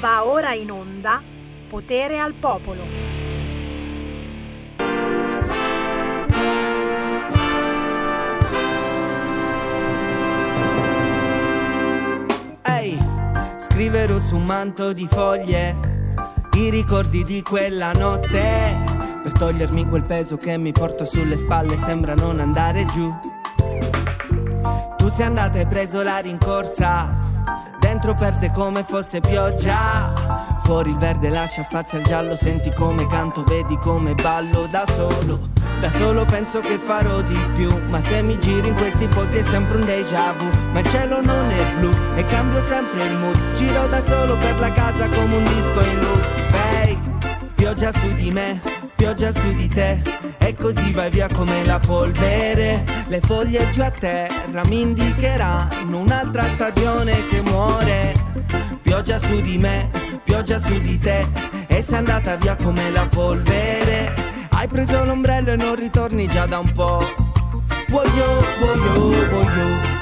Va ora in onda Potere al Popolo. Ehi, scriverò su un manto di foglie i ricordi di quella notte. Per togliermi quel peso che mi porto sulle spalle sembra non andare giù. Tu sei andata e hai preso la rincorsa dentro perde come fosse pioggia. Fuori il verde lascia spazio al giallo, senti come canto, vedi come ballo da solo. Da solo penso che farò di più, ma se mi giri in questi posti è sempre un déjà vu. Ma il cielo non è blu e cambio sempre il mood. Giro da solo per la casa come un disco in loop. Hey, pioggia su di me, pioggia su di te. E così vai via come la polvere. Le foglie giù a terra mi indicheranno un'altra stagione che muore. Pioggia su di me, pioggia su di te. E sei andata via come la polvere. Hai preso l'ombrello e non ritorni già da un po'. Voglio, voglio, voglio.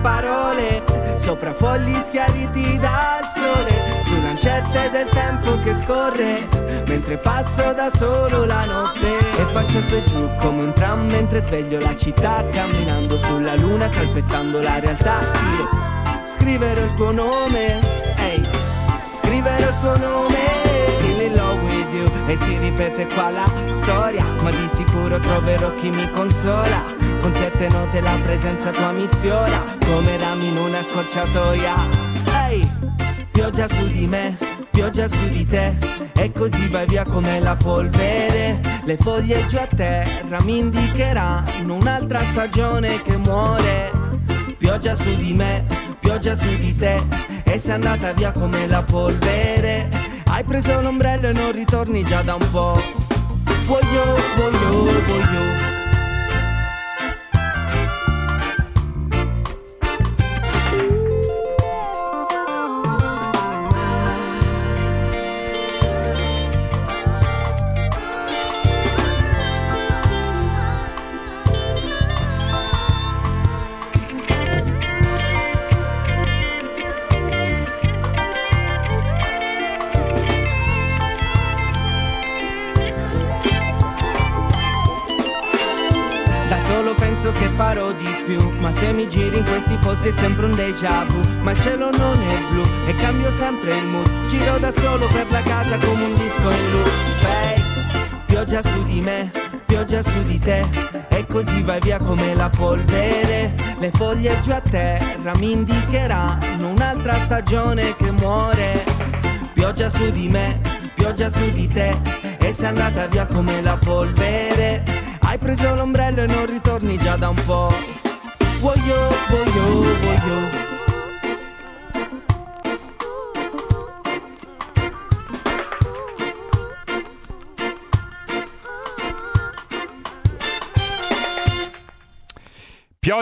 Parole sopra fogli schiariti dal sole, su lancette del tempo che scorre, mentre passo da solo la notte e faccio su e giù come un tram mentre sveglio la città, camminando sulla luna, calpestando la realtà. Io scriverò il tuo nome, ehi, hey, scriverò il tuo nome. E si ripete qua la storia Ma di sicuro troverò chi mi consola con sette note la presenza tua mi sfiora Come rami in una scorciatoia. Ehi, hey, pioggia su di me, pioggia su di te E così vai via come la polvere. Le foglie giù a terra mi indicheranno Un'altra stagione che muore. Pioggia su di me, pioggia su di te E sei andata via come la polvere. Hai preso l'ombrello e non ritorni già da un po' Voglio, voglio, voglio farò di più. Ma se mi giri in questi posti è sempre un déjà vu. Ma il cielo non è blu e cambio sempre il mood. Giro da solo per la casa come un disco in loop. Hey, Pioggia su di me, pioggia su di te. E così vai via come la polvere. Le foglie giù a terra mi indicheranno Un'altra stagione che muore. Pioggia su di me, pioggia su di te. E sei andata via come la polvere hai preso l'ombrello e non ritorni già da un po'. Voglio, voglio, voglio.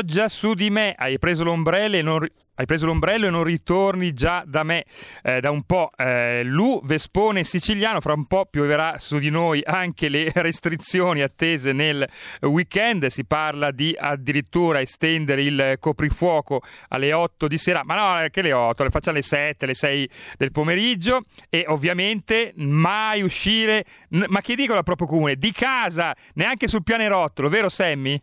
Pioggia su di me, hai preso l'ombrello e non, hai preso l'ombrello e non ritorni già da me eh, da un po'. Eh, Lu, Vespone siciliano, fra un po' pioverà su di noi anche le restrizioni attese nel weekend. Si parla di addirittura estendere il coprifuoco alle 8 di sera, ma no, che le 8, le facciamo alle 7, alle 6 del pomeriggio e ovviamente mai uscire, ma che dico la proprio comune, di casa, neanche sul pianerottolo, vero Sammy?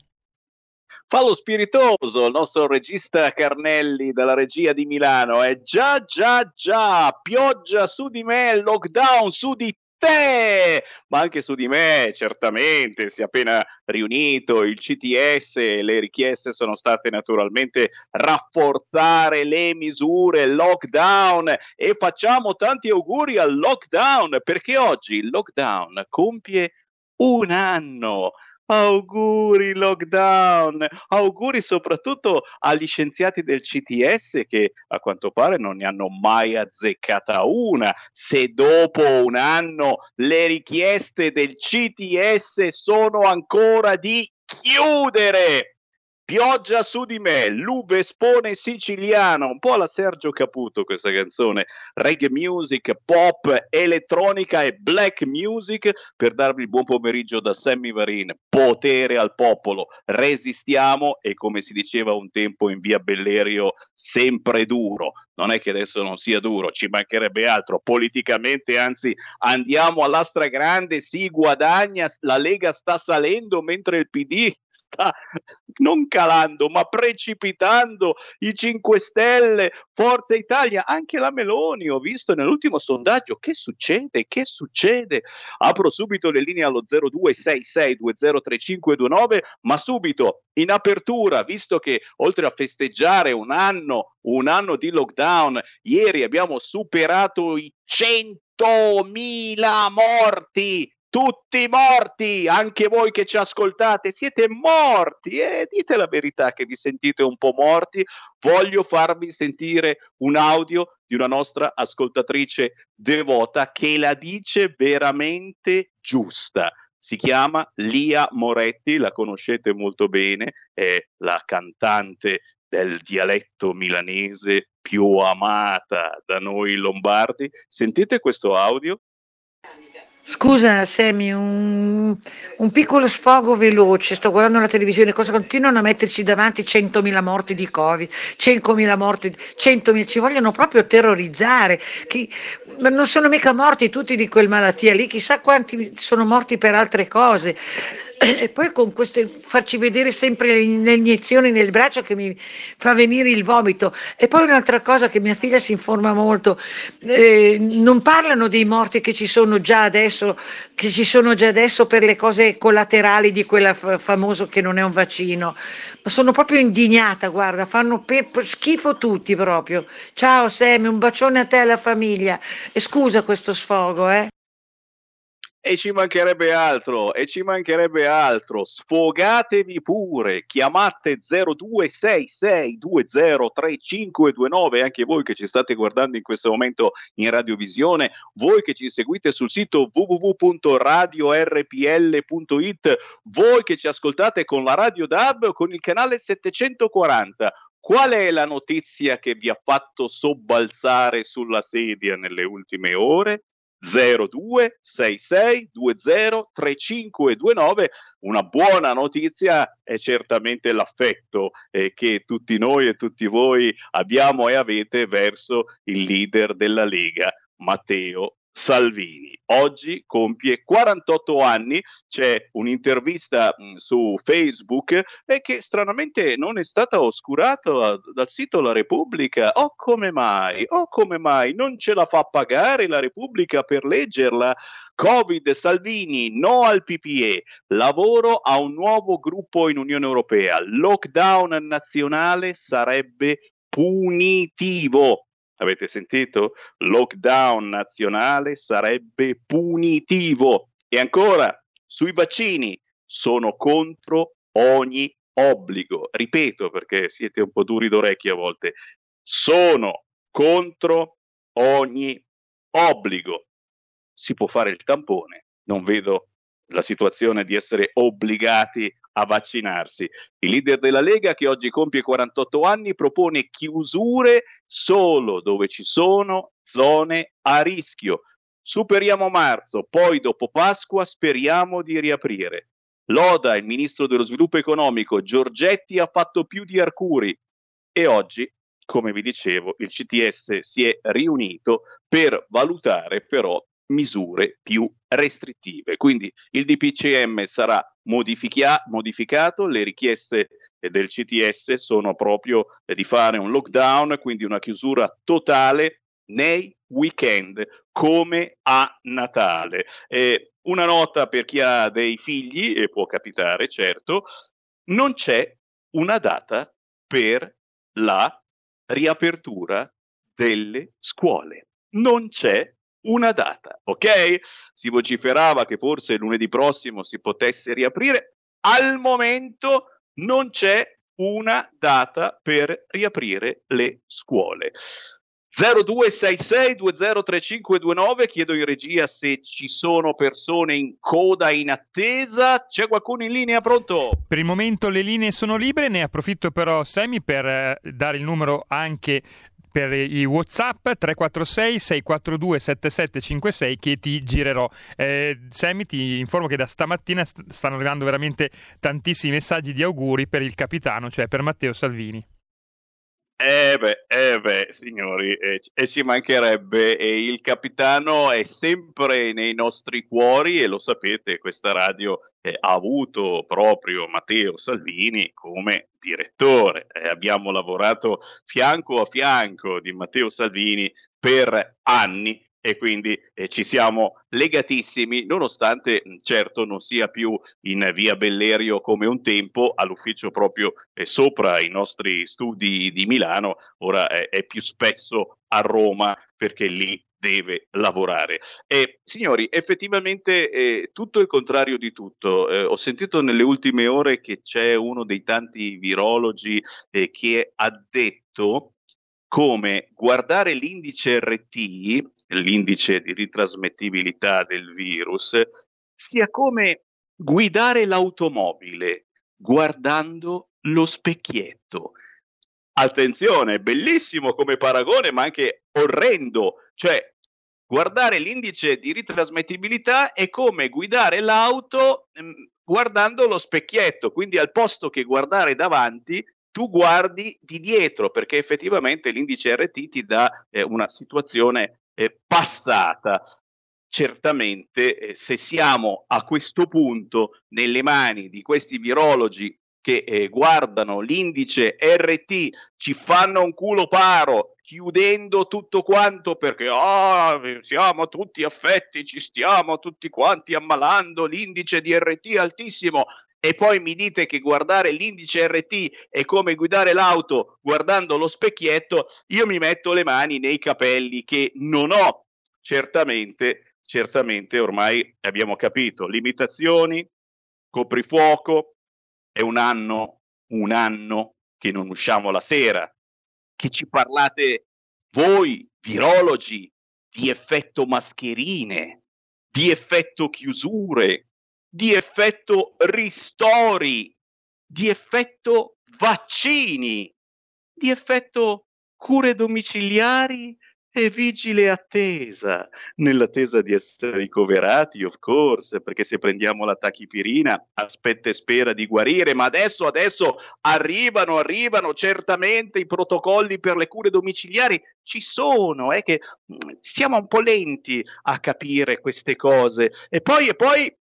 Fallo spiritoso, il nostro regista Carnelli dalla regia di Milano. È già, già, già, pioggia su di me, lockdown su di te, ma anche su di me, certamente. Si è appena riunito il CTS, le richieste sono state naturalmente rafforzare le misure, lockdown e facciamo tanti auguri al lockdown perché oggi il lockdown compie un anno. Auguri lockdown, auguri soprattutto agli scienziati del CTS che a quanto pare non ne hanno mai azzeccata una. Se dopo un anno le richieste del CTS sono ancora di chiudere Pioggia su di me, Lube Spone siciliano, un po' alla Sergio Caputo questa canzone, reggae music, pop, elettronica e black music per darvi il buon pomeriggio da Sammy Varin, potere al popolo, resistiamo e come si diceva un tempo in via Bellerio, sempre duro, non è che adesso non sia duro, ci mancherebbe altro, politicamente anzi andiamo alla stragrande, si guadagna, la Lega sta salendo mentre il PD sta non calando ma precipitando, i 5 Stelle, Forza Italia, anche la Meloni, ho visto nell'ultimo sondaggio, che succede, che succede? Apro subito le linee allo 0266203529, ma subito in apertura, visto che oltre a festeggiare un anno, un anno di lockdown, ieri abbiamo superato i 100.000 morti tutti morti, anche voi che ci ascoltate, siete morti e eh, dite la verità che vi sentite un po' morti. Voglio farvi sentire un audio di una nostra ascoltatrice devota che la dice veramente giusta. Si chiama Lia Moretti, la conoscete molto bene, è la cantante del dialetto milanese più amata da noi lombardi. Sentite questo audio Scusa Semi, un, un piccolo sfogo veloce, sto guardando la televisione, cosa continuano a metterci davanti 100.000 morti di Covid, 100.000 morti, 100.000, ci vogliono proprio terrorizzare, Chi, non sono mica morti tutti di quel malattia lì, chissà quanti sono morti per altre cose e poi con queste farci vedere sempre le iniezioni nel braccio che mi fa venire il vomito. E poi un'altra cosa che mia figlia si informa molto eh, non parlano dei morti che ci sono già adesso che ci sono già adesso per le cose collaterali di quella f- famoso che non è un vaccino. Ma sono proprio indignata guarda fanno per schifo tutti proprio. Ciao Sammy un bacione a te e alla famiglia. E scusa questo sfogo eh e ci mancherebbe altro, e ci mancherebbe altro. Sfogatevi pure, chiamate 0266203529, anche voi che ci state guardando in questo momento in radiovisione, voi che ci seguite sul sito www.radiorpl.it, voi che ci ascoltate con la Radio DAB con il canale 740. Qual è la notizia che vi ha fatto sobbalzare sulla sedia nelle ultime ore? 0266203529. Una buona notizia è certamente l'affetto eh, che tutti noi e tutti voi abbiamo e avete verso il leader della Lega, Matteo Salvini. Oggi compie 48 anni, c'è un'intervista mh, su Facebook e che stranamente non è stata oscurata dal sito La Repubblica. Oh come mai? Oh come mai? Non ce la fa pagare la Repubblica per leggerla? Covid Salvini, no al PPE, lavoro a un nuovo gruppo in Unione Europea, lockdown nazionale sarebbe punitivo. Avete sentito? Lockdown nazionale sarebbe punitivo. E ancora, sui vaccini, sono contro ogni obbligo. Ripeto perché siete un po' duri d'orecchio a volte. Sono contro ogni obbligo. Si può fare il tampone. Non vedo la situazione di essere obbligati a vaccinarsi. Il leader della Lega, che oggi compie 48 anni, propone chiusure solo dove ci sono zone a rischio. Superiamo marzo, poi dopo Pasqua speriamo di riaprire. Loda, il ministro dello sviluppo economico, Giorgetti ha fatto più di Arcuri e oggi, come vi dicevo, il CTS si è riunito per valutare però misure più restrittive. Quindi il DPCM sarà modificia- modificato, le richieste del CTS sono proprio di fare un lockdown, quindi una chiusura totale nei weekend come a Natale. Eh, una nota per chi ha dei figli, e può capitare certo, non c'è una data per la riapertura delle scuole. Non c'è una data, ok? Si vociferava che forse lunedì prossimo si potesse riaprire. Al momento non c'è una data per riaprire le scuole. 0266203529, chiedo in regia se ci sono persone in coda in attesa. C'è qualcuno in linea pronto? Per il momento le linee sono libere, ne approfitto però Semi per eh, dare il numero anche per i WhatsApp 346 642 7756 che ti girerò. Eh, Sammy ti informo che da stamattina st- stanno arrivando veramente tantissimi messaggi di auguri per il capitano, cioè per Matteo Salvini. Eh beh, eh beh, signori, eh, e ci mancherebbe, e il capitano è sempre nei nostri cuori e lo sapete, questa radio eh, ha avuto proprio Matteo Salvini come direttore. Eh, abbiamo lavorato fianco a fianco di Matteo Salvini per anni e quindi eh, ci siamo legatissimi, nonostante certo non sia più in via Bellerio come un tempo, all'ufficio proprio eh, sopra i nostri studi di Milano, ora è, è più spesso a Roma perché lì deve lavorare. E signori, effettivamente eh, tutto il contrario di tutto. Eh, ho sentito nelle ultime ore che c'è uno dei tanti virologi eh, che ha detto come guardare l'indice RT, l'indice di ritrasmettibilità del virus, sia come guidare l'automobile guardando lo specchietto. Attenzione, bellissimo come paragone, ma anche orrendo, cioè guardare l'indice di ritrasmettibilità è come guidare l'auto mh, mm, guardando lo specchietto, quindi al posto che guardare davanti tu guardi di dietro perché effettivamente l'indice RT ti dà eh, una situazione eh, passata. Certamente eh, se siamo a questo punto nelle mani di questi virologi che eh, guardano l'indice RT, ci fanno un culo paro, chiudendo tutto quanto perché oh, siamo tutti affetti, ci stiamo tutti quanti ammalando, l'indice di RT è altissimo e poi mi dite che guardare l'indice RT è come guidare l'auto guardando lo specchietto, io mi metto le mani nei capelli che non ho. Certamente, certamente ormai abbiamo capito, limitazioni, coprifuoco, è un anno, un anno che non usciamo la sera, che ci parlate voi, virologi, di effetto mascherine, di effetto chiusure, di effetto ristori, di effetto vaccini, di effetto cure domiciliari e vigile attesa, nell'attesa di essere ricoverati, of course, perché se prendiamo la tachipirina aspetta e spera di guarire, ma adesso, adesso arrivano, arrivano certamente i protocolli per le cure domiciliari, ci sono, è che mm, siamo un po' lenti a capire queste cose. E poi, e poi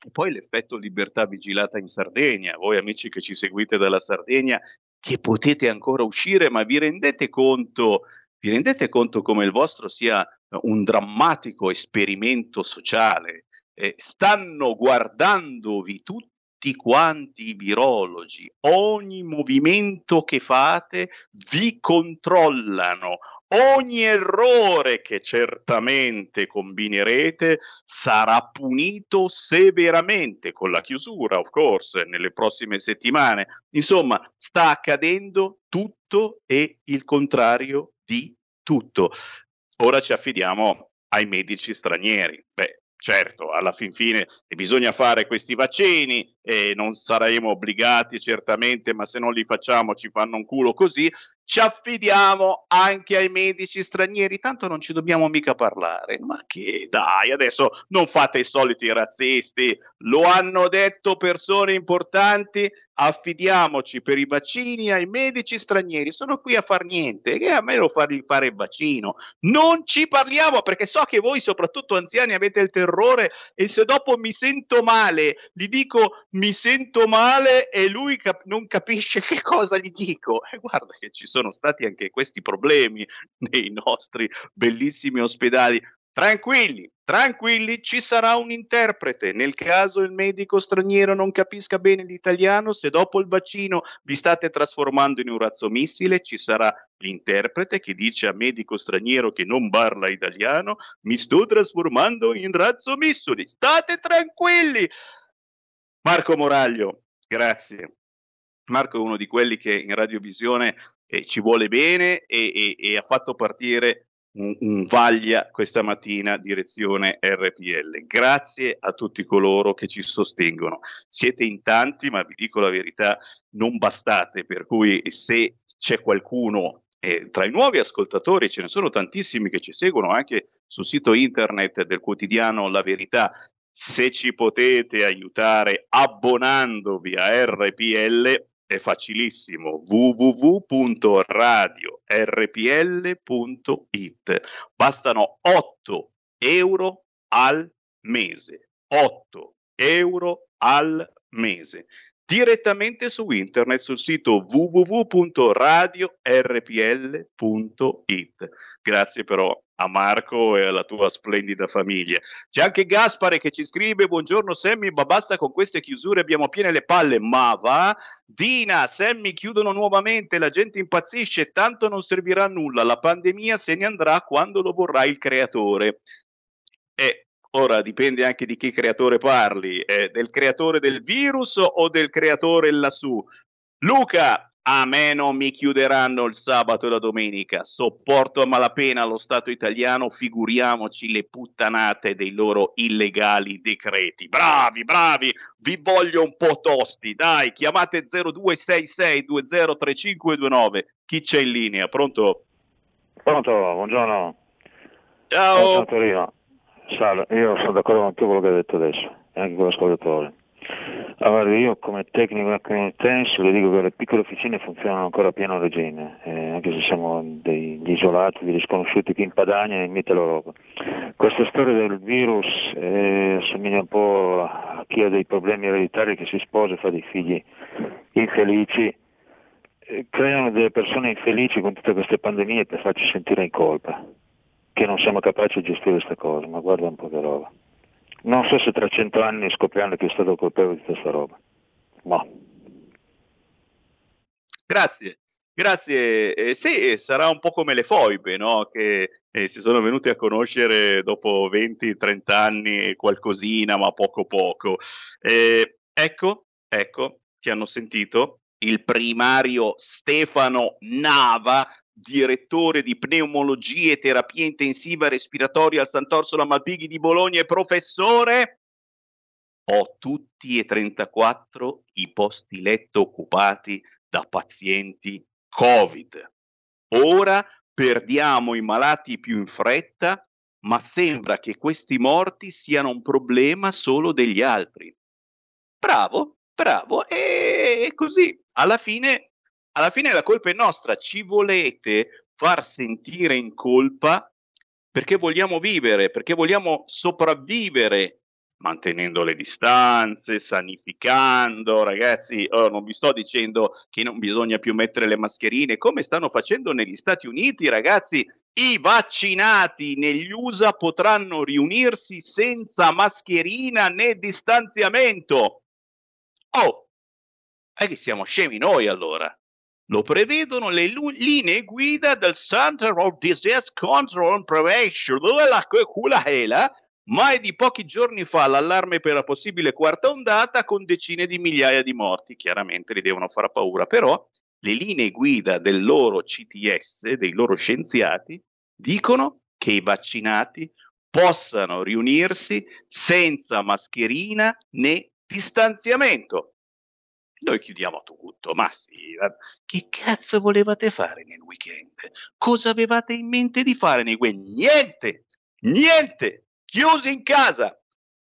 e poi l'effetto libertà vigilata in Sardegna, voi amici che ci seguite dalla Sardegna, che potete ancora uscire, ma vi rendete conto, vi rendete conto come il vostro sia un drammatico esperimento sociale? Eh, stanno guardandovi tutti tutti quanti i virologi, ogni movimento che fate vi controllano, ogni errore che certamente combinerete sarà punito severamente con la chiusura, of course, nelle prossime settimane. Insomma, sta accadendo tutto e il contrario di tutto. Ora ci affidiamo ai medici stranieri. Beh, certo, alla fin fine bisogna fare questi vaccini e non saremo obbligati certamente, ma se non li facciamo ci fanno un culo così, ci affidiamo anche ai medici stranieri, tanto non ci dobbiamo mica parlare. Ma che dai, adesso non fate i soliti razzisti, lo hanno detto persone importanti, affidiamoci per i vaccini ai medici stranieri, sono qui a far niente, che a me lo fargli fare il vaccino. Non ci parliamo perché so che voi, soprattutto anziani, avete il terrore e se dopo mi sento male, gli dico mi sento male e lui cap- non capisce che cosa gli dico. E guarda che ci sono sono stati anche questi problemi nei nostri bellissimi ospedali. Tranquilli, tranquilli, ci sarà un interprete. Nel caso il medico straniero non capisca bene l'italiano, se dopo il vaccino vi state trasformando in un razzo missile, ci sarà l'interprete che dice a medico straniero che non parla italiano, mi sto trasformando in razzo missile. State tranquilli. Marco Moraglio, grazie. Marco è uno di quelli che in radiovisione eh, ci vuole bene e, e, e ha fatto partire un, un, vaglia questa mattina direzione RPL. Grazie a tutti coloro che ci sostengono. Siete in tanti, ma vi dico la verità, non bastate, per cui se c'è qualcuno eh, tra i nuovi ascoltatori ce ne sono tantissimi che ci seguono anche sul sito internet del quotidiano La Verità. Se ci potete aiutare abbonandovi a RPL, è facilissimo. www.radiorpl.it bastano 8 euro al mese. 8 euro al mese. Direttamente su internet sul sito www.radiorpl.it. Grazie però a Marco e alla tua splendida famiglia. C'è anche Gaspare che ci scrive: Buongiorno Sammy, ma basta con queste chiusure, abbiamo piene le palle. Ma va? Dina, Sammy chiudono nuovamente, la gente impazzisce, tanto non servirà a nulla. La pandemia se ne andrà quando lo vorrà il creatore. E Ora dipende anche di che creatore parli, eh, del creatore del virus o del creatore lassù. Luca, a me non mi chiuderanno il sabato e la domenica. Sopporto a malapena lo Stato italiano, figuriamoci le puttanate dei loro illegali decreti. Bravi, bravi, vi voglio un po' tosti. Dai, chiamate 0266203529. Chi c'è in linea? Pronto? Pronto, buongiorno. Ciao. Ciao Salve, io sono d'accordo con tutto quello che hai detto adesso, anche con l'ascoltatore. Allora, io come tecnico utensile le dico che le piccole officine funzionano ancora a pieno regime, eh, anche se siamo degli isolati, degli sconosciuti qui in Padania e in mite l'Europa. Questa storia del virus eh, assomiglia un po' a chi ha dei problemi ereditari che si sposa e fa dei figli infelici, eh, creano delle persone infelici con tutte queste pandemie per farci sentire in colpa che non siamo capaci di gestire queste cose, ma guarda un po' che roba. Non so se tra cento anni scopriamo chi è stato colpevole di questa roba. Ma. Grazie. Grazie, eh, sì, sarà un po' come le foibe, no? che eh, si sono venute a conoscere dopo 20-30 anni qualcosina, ma poco poco. Eh, ecco, ecco, ti hanno sentito? Il primario Stefano Nava direttore di pneumologia e terapia intensiva respiratoria al Sant'Orsola Malpighi di Bologna e professore, ho tutti e 34 i posti letto occupati da pazienti Covid. Ora perdiamo i malati più in fretta, ma sembra che questi morti siano un problema solo degli altri. Bravo, bravo, e così alla fine alla fine la colpa è nostra, ci volete far sentire in colpa perché vogliamo vivere, perché vogliamo sopravvivere mantenendo le distanze, sanificando, ragazzi, oh, non vi sto dicendo che non bisogna più mettere le mascherine, come stanno facendo negli Stati Uniti, ragazzi, i vaccinati negli USA potranno riunirsi senza mascherina né distanziamento. Oh, è che siamo scemi noi allora. Lo prevedono le lu- linee guida del Center of Disease Control and Prevention, dove la quella mai di pochi giorni fa l'allarme per la possibile quarta ondata con decine di migliaia di morti. Chiaramente li devono far paura, però le linee guida del loro CTS, dei loro scienziati, dicono che i vaccinati possano riunirsi senza mascherina né distanziamento. Noi chiudiamo tutto, ma sì, che cazzo volevate fare nel weekend? Cosa avevate in mente di fare nei weekend? Niente, niente, chiusi in casa,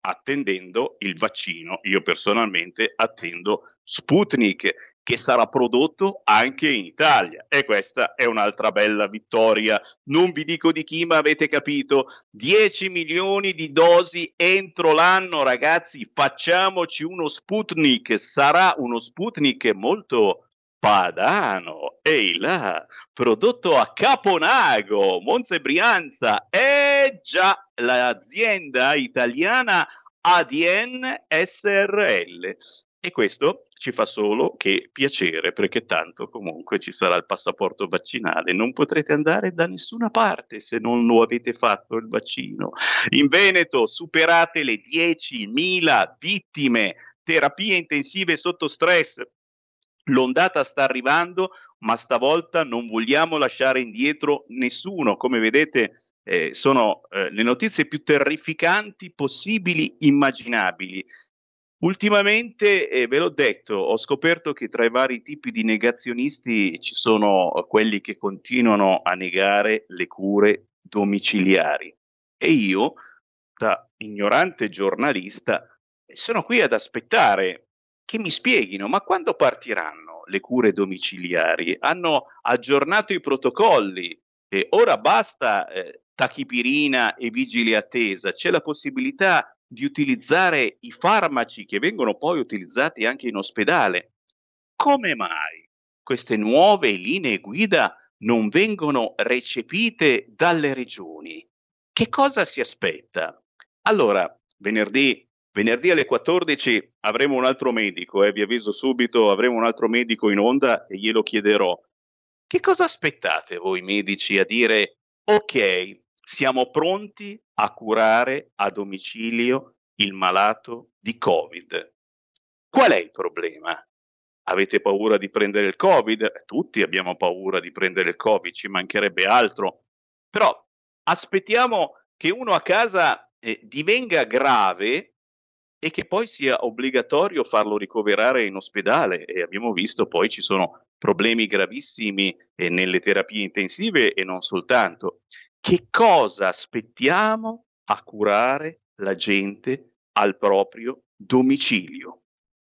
attendendo il vaccino. Io personalmente attendo Sputnik che sarà prodotto anche in Italia. E questa è un'altra bella vittoria. Non vi dico di chi, ma avete capito. 10 milioni di dosi entro l'anno, ragazzi. Facciamoci uno Sputnik. Sarà uno Sputnik molto padano. Ehi là, prodotto a Caponago, Monza Brianza. E già, l'azienda italiana ADN SRL. E questo ci fa solo che piacere, perché tanto comunque ci sarà il passaporto vaccinale. Non potrete andare da nessuna parte se non lo avete fatto il vaccino. In Veneto superate le 10.000 vittime, terapie intensive sotto stress. L'ondata sta arrivando, ma stavolta non vogliamo lasciare indietro nessuno. Come vedete, eh, sono eh, le notizie più terrificanti possibili, immaginabili. Ultimamente, eh, ve l'ho detto, ho scoperto che tra i vari tipi di negazionisti ci sono quelli che continuano a negare le cure domiciliari. E io, da ignorante giornalista, sono qui ad aspettare che mi spieghino, ma quando partiranno le cure domiciliari? Hanno aggiornato i protocolli e ora basta eh, tachipirina e vigili attesa, c'è la possibilità di utilizzare i farmaci che vengono poi utilizzati anche in ospedale. Come mai queste nuove linee guida non vengono recepite dalle regioni? Che cosa si aspetta? Allora, venerdì, venerdì alle 14 avremo un altro medico, eh, vi avviso subito, avremo un altro medico in onda e glielo chiederò. Che cosa aspettate voi medici a dire ok, siamo pronti a curare a domicilio il malato di Covid. Qual è il problema? Avete paura di prendere il Covid? Tutti abbiamo paura di prendere il Covid, ci mancherebbe altro. Però aspettiamo che uno a casa eh, divenga grave e che poi sia obbligatorio farlo ricoverare in ospedale e abbiamo visto poi ci sono problemi gravissimi eh, nelle terapie intensive e non soltanto che cosa aspettiamo a curare la gente al proprio domicilio.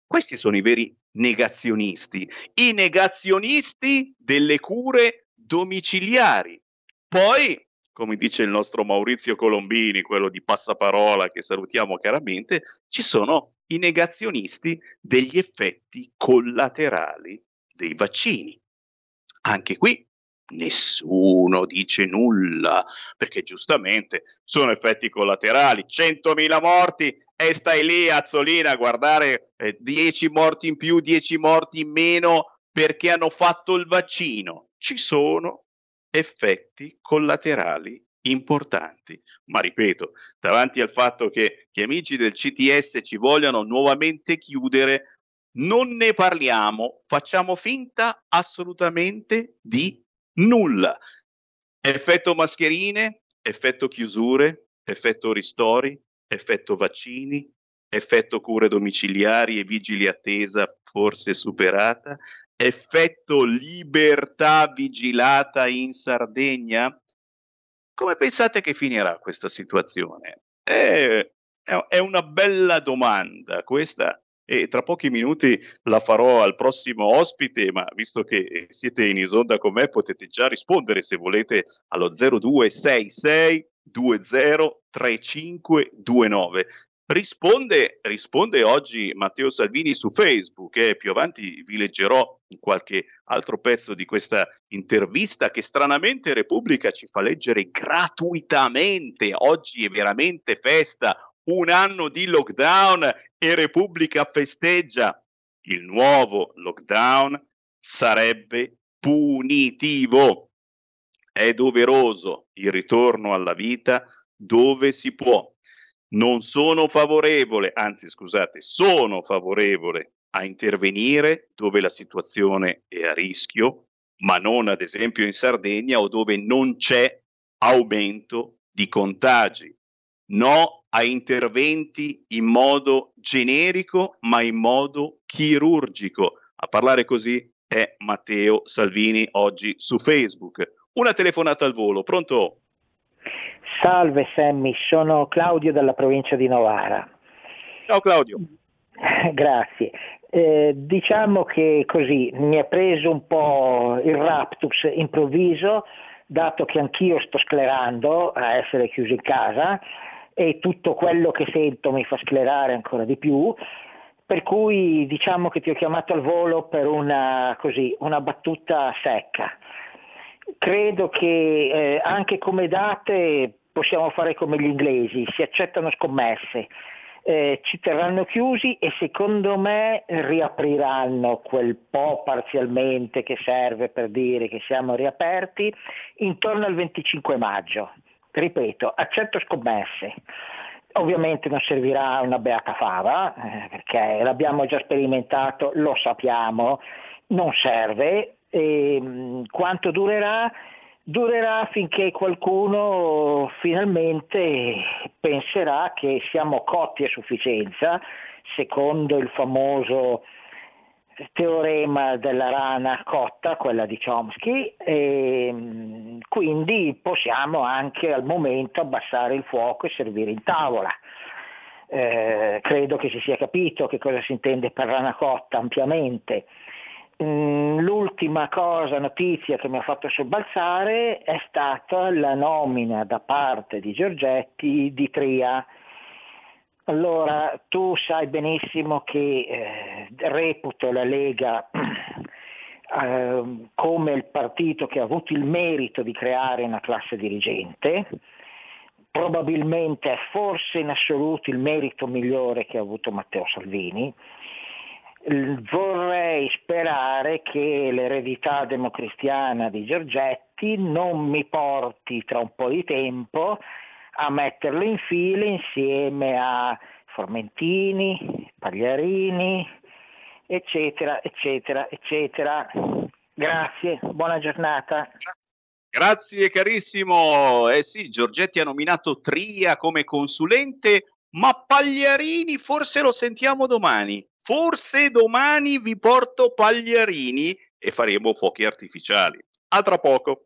Questi sono i veri negazionisti, i negazionisti delle cure domiciliari. Poi, come dice il nostro Maurizio Colombini, quello di Passaparola che salutiamo caramente, ci sono i negazionisti degli effetti collaterali dei vaccini. Anche qui nessuno dice nulla, perché giustamente sono effetti collaterali, 100.000 morti e stai lì Azzolina a guardare eh, 10 morti in più, 10 morti in meno perché hanno fatto il vaccino. Ci sono effetti collaterali importanti. Ma ripeto, davanti al fatto che gli amici del CTS ci vogliono nuovamente chiudere, non ne parliamo, facciamo finta assolutamente di nulla. Effetto mascherine, effetto chiusure, effetto ristori, effetto vaccini, effetto cure domiciliari e vigili attesa forse superata, effetto libertà vigilata in Sardegna? Come pensate che finirà questa situazione? È, è una bella domanda questa e tra pochi minuti la farò al prossimo ospite, ma visto che siete in isonda con me potete già rispondere se volete allo 0266 203529. Risponde, risponde oggi Matteo Salvini su Facebook e più avanti vi leggerò qualche altro pezzo di questa intervista che stranamente Repubblica ci fa leggere gratuitamente. Oggi è veramente festa, un anno di lockdown e Repubblica festeggia. Il nuovo lockdown sarebbe punitivo. È doveroso il ritorno alla vita dove si può. Non sono favorevole, anzi scusate, sono favorevole a intervenire dove la situazione è a rischio, ma non ad esempio in Sardegna o dove non c'è aumento di contagi no a interventi in modo generico, ma in modo chirurgico. A parlare così è Matteo Salvini oggi su Facebook. Una telefonata al volo, pronto? Salve Sammy, sono Claudio dalla provincia di Novara. Ciao Claudio. Grazie. Eh, diciamo che così mi ha preso un po' il raptus improvviso, dato che anch'io sto sclerando a essere chiuso in casa e tutto quello che sento mi fa sclerare ancora di più, per cui diciamo che ti ho chiamato al volo per una, così, una battuta secca. Credo che eh, anche come date possiamo fare come gli inglesi, si accettano scommesse. Eh, ci terranno chiusi e secondo me riapriranno quel po' parzialmente che serve per dire che siamo riaperti intorno al 25 maggio ripeto, accetto scommesse. Ovviamente non servirà una beata fava, eh, perché l'abbiamo già sperimentato, lo sappiamo, non serve, E, mh, quanto durerà? Durerà finché qualcuno finalmente penserà che siamo cotti a sufficienza, secondo il famoso teorema della rana cotta, quella di Chomsky, e quindi possiamo anche al momento abbassare il fuoco e servire in tavola. Eh, credo che si sia capito che cosa si intende per rana cotta ampiamente. Mm, l'ultima cosa, notizia che mi ha fatto sobbalzare è stata la nomina da parte di Giorgetti di Tria allora, tu sai benissimo che eh, reputo la Lega eh, come il partito che ha avuto il merito di creare una classe dirigente, probabilmente è forse in assoluto il merito migliore che ha avuto Matteo Salvini. Vorrei sperare che l'eredità democristiana di Giorgetti non mi porti tra un po' di tempo a metterlo in fila insieme a Formentini, Pagliarini, eccetera, eccetera, eccetera. Grazie, buona giornata. Grazie carissimo. Eh sì, Giorgetti ha nominato Tria come consulente, ma Pagliarini forse lo sentiamo domani. Forse domani vi porto Pagliarini e faremo fuochi artificiali. A tra poco.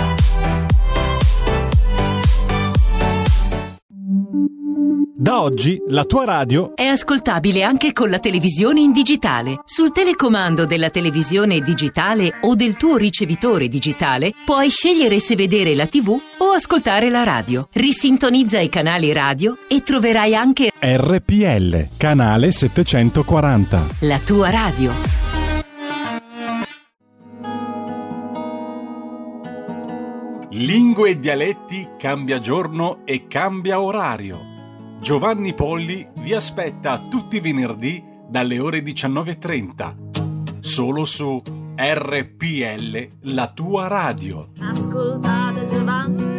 Da oggi la tua radio È ascoltabile anche con la televisione in digitale. Sul telecomando della televisione digitale o del tuo ricevitore digitale puoi scegliere se vedere la TV o ascoltare la radio. Risintonizza i canali radio e troverai anche RPL, canale 740. la tua radio. Lingue e dialetti cambia giorno e cambia orario. Giovanni Polli vi aspetta tutti i venerdì dalle ore 19.30. Solo su RPL, la tua radio. Ascoltate Giovanni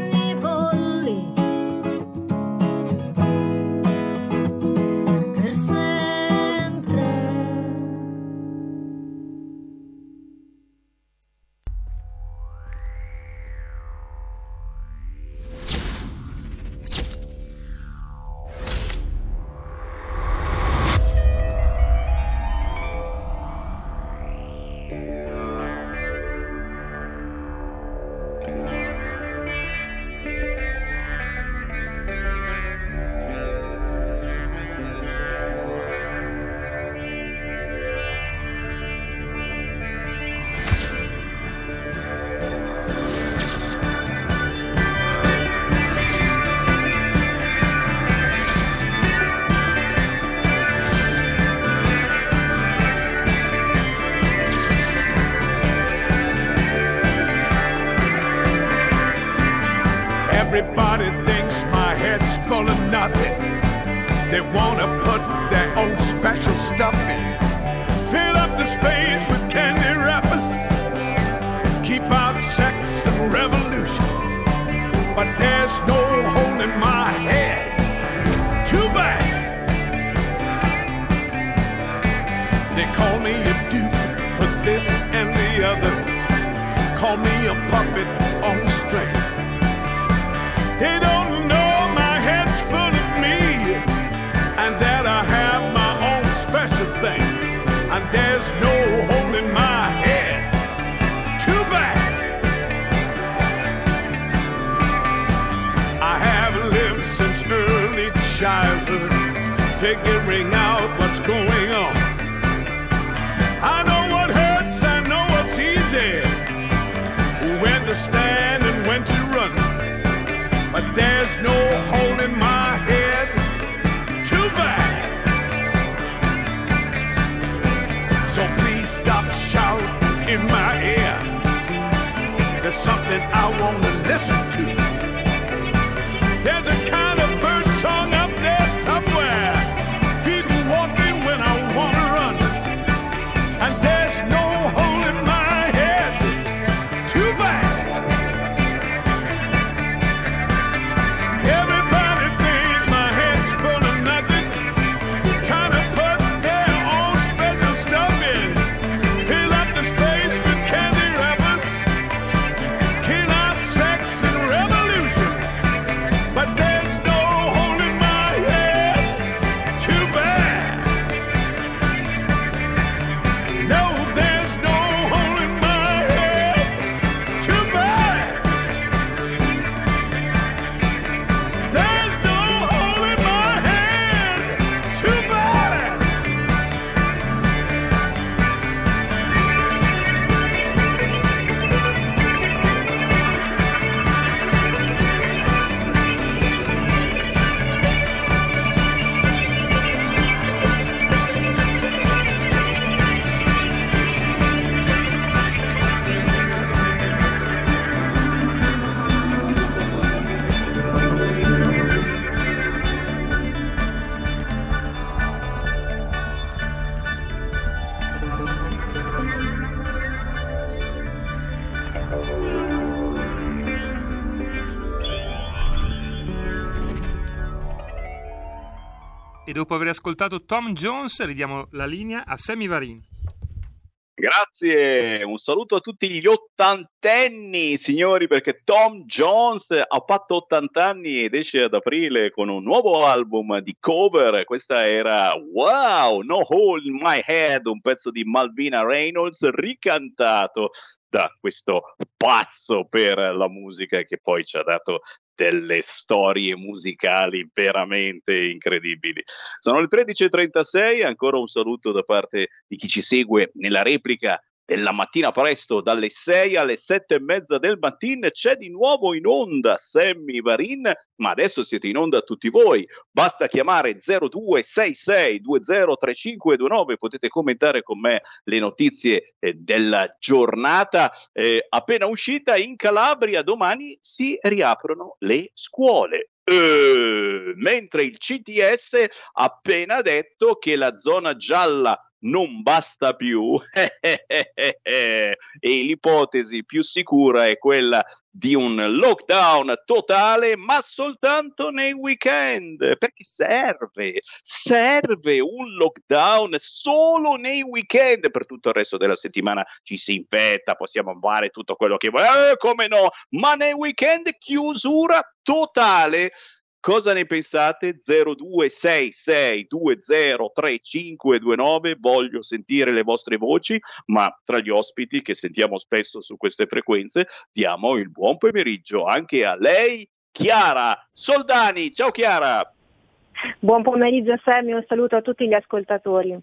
They call me a dupe for this and the other. Call me a puppet on the string. They don't know my head's full of me and that I have my own special thing. And there's no holding my head. Too bad. I have lived since early childhood, figuring out that I wanna E dopo aver ascoltato Tom Jones, ridiamo la linea a Sammy Varin. Grazie, un saluto a tutti gli ottantenni, signori, perché Tom Jones ha fatto 80 anni ed esce ad aprile con un nuovo album di cover. Questa era Wow, No Hole in My Head, un pezzo di Malvina Reynolds ricantato da questo pazzo per la musica che poi ci ha dato delle storie musicali veramente incredibili. Sono le 13.36, ancora un saluto da parte di chi ci segue nella replica della mattina presto dalle 6 alle 7 e mezza del mattino c'è di nuovo in onda Sammy Varin ma adesso siete in onda tutti voi. Basta chiamare 0266203529 potete commentare con me le notizie eh, della giornata. Eh, appena uscita in Calabria domani si riaprono le scuole. Eh, mentre il CTS ha appena detto che la zona gialla non basta più. E l'ipotesi più sicura è quella di un lockdown totale ma soltanto nei weekend perché serve serve un lockdown solo nei weekend. Per tutto il resto della settimana ci si infetta possiamo fare tutto quello che vuoi. Eh, come no? Ma nei weekend chiusura totale Cosa ne pensate? 0266203529, voglio sentire le vostre voci, ma tra gli ospiti che sentiamo spesso su queste frequenze diamo il buon pomeriggio anche a lei, Chiara Soldani. Ciao Chiara! Buon pomeriggio Sammy, un saluto a tutti gli ascoltatori.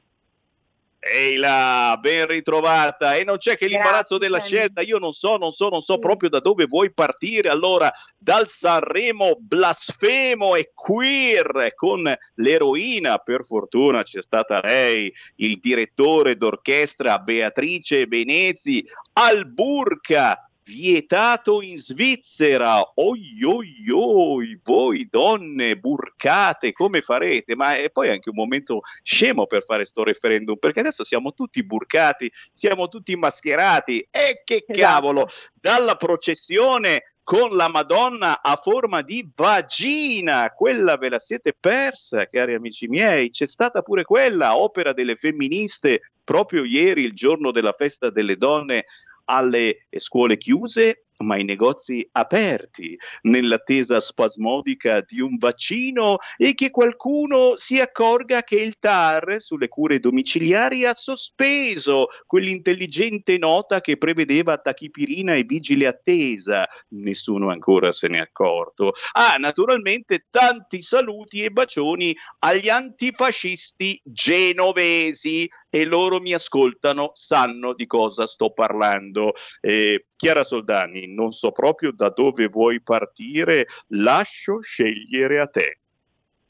Ehi là, ben ritrovata. E non c'è che l'imbarazzo della scelta. Io non so, non so, non so proprio da dove vuoi partire. Allora, dal Sanremo blasfemo e queer con l'eroina. Per fortuna c'è stata lei, il direttore d'orchestra Beatrice Venezi, al burka vietato in Svizzera. Oi oi oi, voi donne burcate, come farete? Ma è poi anche un momento scemo per fare sto referendum, perché adesso siamo tutti burcati, siamo tutti mascherati. E che cavolo, dalla processione con la Madonna a forma di vagina, quella ve la siete persa, cari amici miei, c'è stata pure quella, opera delle femministe, proprio ieri, il giorno della festa delle donne alle scuole chiuse ma i negozi aperti, nell'attesa spasmodica di un vaccino e che qualcuno si accorga che il TAR sulle cure domiciliari ha sospeso quell'intelligente nota che prevedeva tachipirina e vigile attesa. Nessuno ancora se n'è accorto. Ah, naturalmente tanti saluti e bacioni agli antifascisti genovesi e loro mi ascoltano, sanno di cosa sto parlando. Eh, Chiara Soldani, non so proprio da dove vuoi partire, lascio scegliere a te.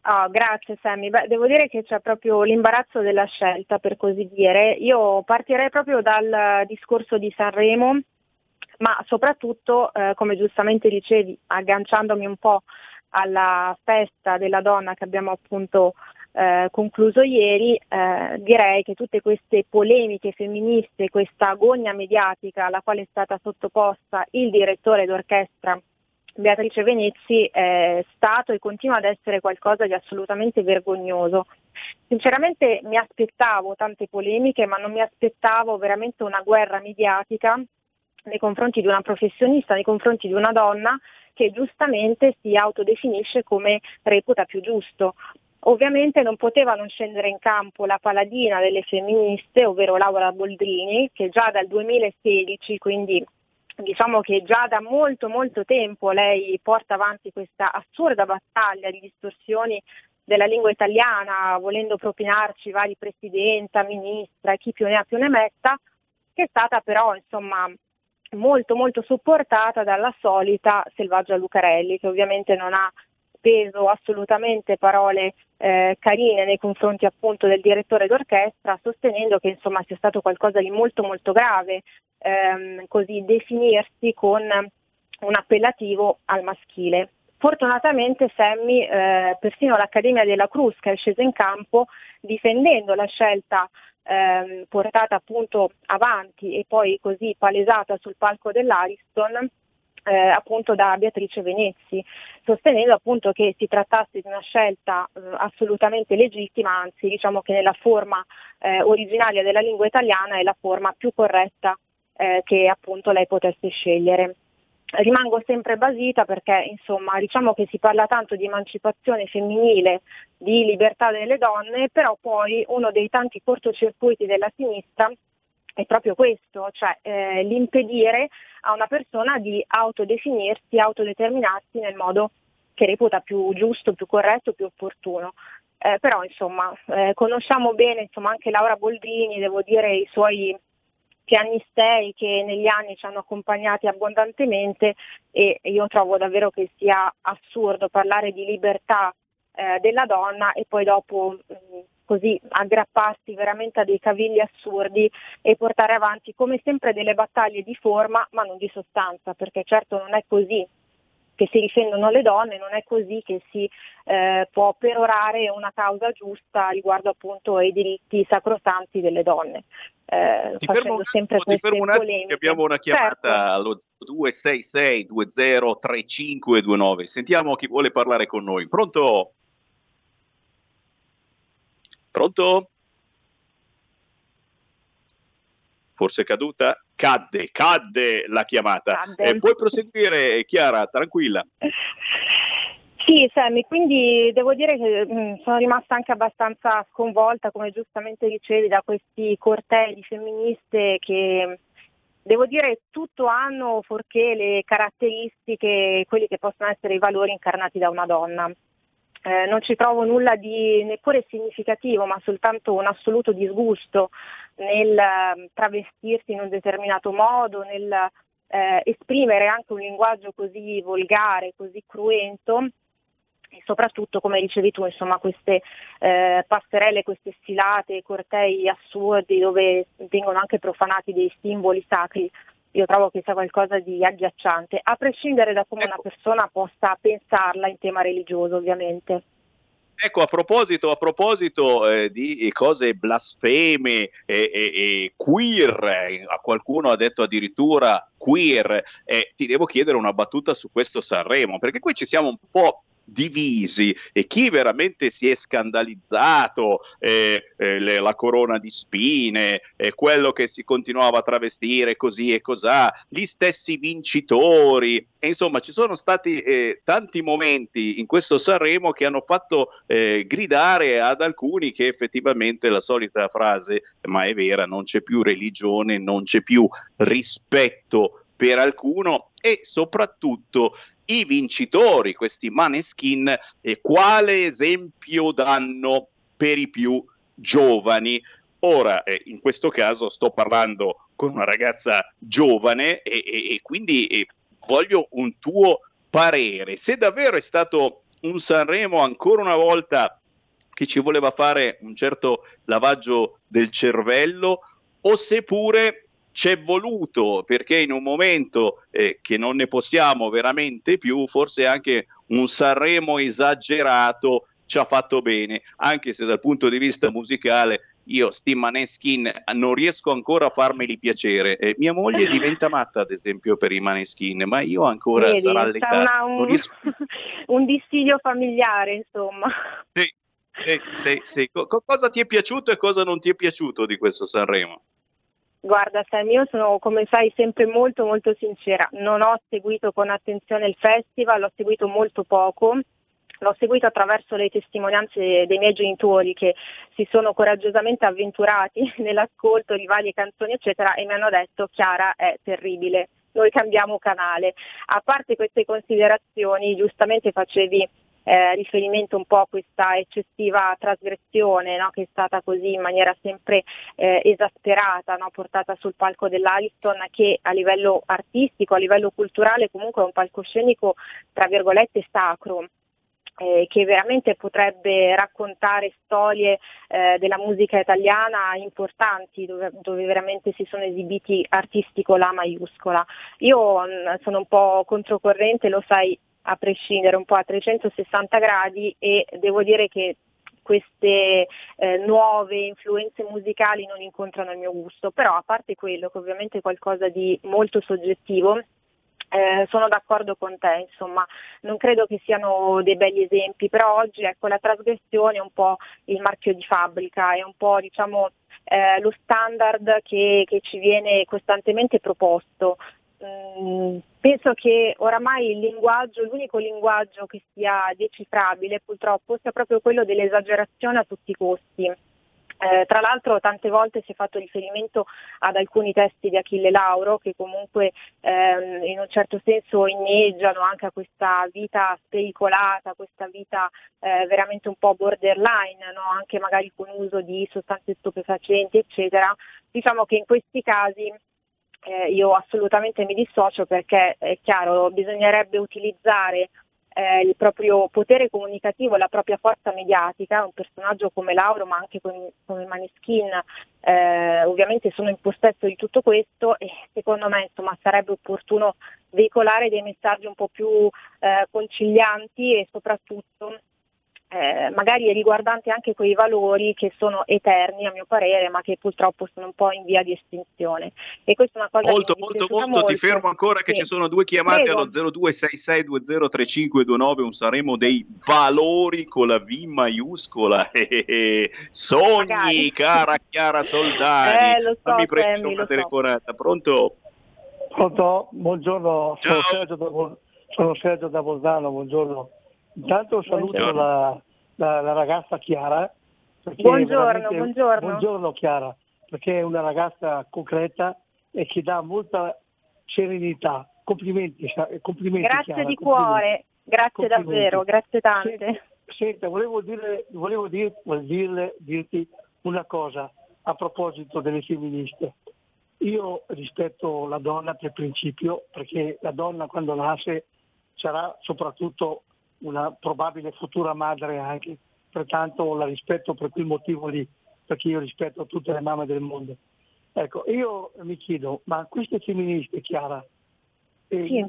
Ah, grazie Sammy. Beh, devo dire che c'è proprio l'imbarazzo della scelta, per così dire. Io partirei proprio dal discorso di Sanremo, ma soprattutto, eh, come giustamente dicevi, agganciandomi un po' alla festa della donna che abbiamo appunto eh, concluso ieri, eh, direi che tutte queste polemiche femministe, questa agogna mediatica alla quale è stata sottoposta il direttore d'orchestra Beatrice Venezzi è stato e continua ad essere qualcosa di assolutamente vergognoso. Sinceramente mi aspettavo tante polemiche, ma non mi aspettavo veramente una guerra mediatica nei confronti di una professionista, nei confronti di una donna che giustamente si autodefinisce come reputa più giusto. Ovviamente non poteva non scendere in campo la paladina delle femministe, ovvero Laura Boldrini, che già dal 2016, quindi diciamo che già da molto molto tempo lei porta avanti questa assurda battaglia di distorsioni della lingua italiana, volendo propinarci vari presidenta, ministra, chi più ne ha più ne metta, che è stata però insomma molto molto supportata dalla solita Selvaggia Lucarelli, che ovviamente non ha speso assolutamente parole eh, carine nei confronti appunto del direttore d'orchestra, sostenendo che insomma sia stato qualcosa di molto molto grave ehm, così definirsi con un appellativo al maschile. Fortunatamente Sammy, eh, persino l'Accademia della Cruz che è scesa in campo difendendo la scelta ehm, portata appunto avanti e poi così palesata sul palco dell'Ariston, eh, appunto da Beatrice Venezzi, sostenendo appunto che si trattasse di una scelta eh, assolutamente legittima, anzi diciamo che nella forma eh, originaria della lingua italiana è la forma più corretta eh, che appunto lei potesse scegliere. Rimango sempre basita perché insomma diciamo che si parla tanto di emancipazione femminile, di libertà delle donne, però poi uno dei tanti cortocircuiti della sinistra è proprio questo, cioè eh, l'impedire a una persona di autodefinirsi, autodeterminarsi nel modo che reputa più giusto, più corretto, più opportuno. Eh, però insomma eh, conosciamo bene insomma, anche Laura Boldrini, devo dire i suoi pianistei che negli anni ci hanno accompagnati abbondantemente e io trovo davvero che sia assurdo parlare di libertà eh, della donna e poi dopo mh, così aggrapparsi veramente a dei cavilli assurdi e portare avanti come sempre delle battaglie di forma ma non di sostanza, perché certo non è così che si difendono le donne, non è così che si eh, può perorare una causa giusta riguardo appunto ai diritti sacrosanti delle donne. Eh, ti fermo un attimo, ti fermo un attimo che abbiamo una chiamata certo. allo 266 203529. Sentiamo chi vuole parlare con noi. Pronto? Pronto? Forse è caduta? Cadde, cadde la chiamata. Cadde. Eh, puoi proseguire, Chiara, tranquilla. Sì, Sammy, quindi devo dire che mh, sono rimasta anche abbastanza sconvolta, come giustamente dicevi, da questi cortei femministe che devo dire tutto hanno fuorché le caratteristiche, quelli che possono essere i valori incarnati da una donna. Eh, non ci trovo nulla di neppure significativo, ma soltanto un assoluto disgusto nel eh, travestirsi in un determinato modo, nel eh, esprimere anche un linguaggio così volgare, così cruento. E soprattutto, come dicevi tu, insomma, queste eh, passerelle, queste sfilate, cortei assurdi dove vengono anche profanati dei simboli sacri io trovo che sia qualcosa di agghiacciante, a prescindere da come una persona possa pensarla in tema religioso, ovviamente. Ecco, a proposito, a proposito eh, di cose blasfeme e, e- e queer, eh, a qualcuno ha detto addirittura queer, eh, ti devo chiedere una battuta su questo Sanremo, perché qui ci siamo un po' divisi e chi veramente si è scandalizzato, eh, eh, le- la corona di spine, eh, quello che si continuava a travestire così e cosà, gli stessi vincitori, e insomma ci sono stati eh, tanti momenti in questo Sanremo che hanno fatto eh, gridare ad alcuni che effettivamente la solita frase, ma è vera, non c'è più religione, non c'è più rispetto per alcuno e soprattutto i vincitori, questi maneskin, e quale esempio danno per i più giovani. Ora, eh, in questo caso sto parlando con una ragazza giovane e, e- e quindi eh, voglio un tuo parere. Se davvero è stato un Sanremo ancora una volta che ci voleva fare un certo lavaggio del cervello o seppure c'è voluto perché in un momento eh, che non ne possiamo veramente più, forse anche un Sanremo esagerato ci ha fatto bene, anche se dal punto di vista musicale io sti Maneskin non riesco ancora a farmeli piacere. Eh, mia moglie diventa matta, ad esempio, per i Maneskin, ma io ancora Vedi, sarà l'età. un, riesco- un dissidio familiare, insomma. Sì, sì, sì, sì. Co- cosa ti è piaciuto e cosa non ti è piaciuto di questo Sanremo? Guarda Sam, io sono come sai sempre molto molto sincera, non ho seguito con attenzione il festival, l'ho seguito molto poco, l'ho seguito attraverso le testimonianze dei miei genitori che si sono coraggiosamente avventurati nell'ascolto di varie canzoni eccetera e mi hanno detto Chiara è terribile, noi cambiamo canale. A parte queste considerazioni, giustamente facevi eh, riferimento un po' a questa eccessiva trasgressione no, che è stata così in maniera sempre eh, esasperata, no, portata sul palco dell'Ariston che a livello artistico, a livello culturale comunque è un palcoscenico tra virgolette sacro. eh, che veramente potrebbe raccontare storie eh, della musica italiana importanti dove, dove veramente si sono esibiti artisti con la maiuscola. Io mh, sono un po' controcorrente, lo sai, a prescindere un po' a 360 gradi e devo dire che queste eh, nuove influenze musicali non incontrano il mio gusto, però a parte quello che ovviamente è qualcosa di molto soggettivo, eh, sono d'accordo con te, insomma, non credo che siano dei begli esempi, però oggi ecco, la trasgressione è un po' il marchio di fabbrica, è un po' diciamo, eh, lo standard che, che ci viene costantemente proposto. Mm, penso che oramai il linguaggio, l'unico linguaggio che sia decifrabile purtroppo sia proprio quello dell'esagerazione a tutti i costi. Eh, tra l'altro tante volte si è fatto riferimento ad alcuni testi di Achille Lauro che comunque ehm, in un certo senso inneggiano anche a questa vita spericolata, questa vita eh, veramente un po' borderline, no? anche magari con uso di sostanze stupefacenti, eccetera. Diciamo che in questi casi eh, io assolutamente mi dissocio perché è chiaro, bisognerebbe utilizzare eh, il proprio potere comunicativo, la propria forza mediatica, un personaggio come Lauro ma anche con, come Maneskin eh, ovviamente sono in possesso di tutto questo e secondo me insomma, sarebbe opportuno veicolare dei messaggi un po' più eh, concilianti e soprattutto eh, magari riguardanti anche quei valori che sono eterni a mio parere ma che purtroppo sono un po' in via di estinzione e questa è una cosa Molto, è molto, dispiaciuta molto, ti molto. fermo ancora che Sì. ci sono due chiamate Prego. allo 0266203529, un Sanremo dei valori con la V maiuscola. Eh, eh, eh. Sogni, Magari. cara Chiara Soldani. Eh, lo so, Fammi prendere Sammy, una lo so. telefonata, pronto? Pronto? Buongiorno, sono Sergio, da, sono Sergio da Bolzano, buongiorno. Intanto saluto la, la- la ragazza Chiara. perché Buongiorno, buongiorno. Buongiorno Chiara, perché è una ragazza concreta e che dà molta serenità. Complimenti, sa- complimenti Grazie Chiara, di complimenti. cuore, grazie davvero, grazie tante. Senta, volevo, dire, volevo dir- volevo dirle, dirti una cosa a proposito delle femministe. Io rispetto la donna per principio, perché la donna quando nasce sarà soprattutto una probabile futura madre anche, pertanto la rispetto per quel motivo lì, perché io rispetto tutte le mamme del mondo. Ecco, io mi chiedo, ma queste femministe, Chiara, eh,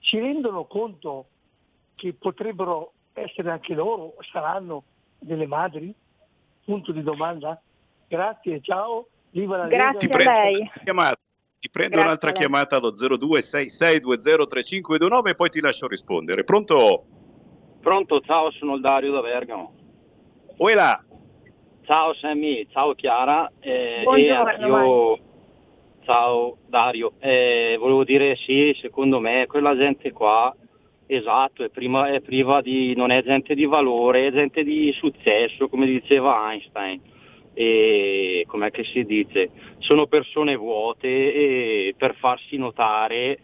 si rendono conto che potrebbero essere anche loro, saranno delle madri? Punto di domanda. Grazie, ciao, viva la Lega. Ti prendo un'altra chiamata. Ti prendo Grazie un'altra a lei. chiamata allo 0266203529 e poi ti lascio rispondere. Pronto? Pronto, ciao, sono il Dario da Bergamo. Là. Ciao Sammy, ciao Chiara. eh, Buongiorno, e anch'io, ciao Dario. Eh, volevo dire sì, secondo me quella gente qua, esatto, è, prima- è priva di, non è gente di valore, è gente di successo, come diceva Einstein. E com'è che si dice? Sono persone vuote e per farsi notare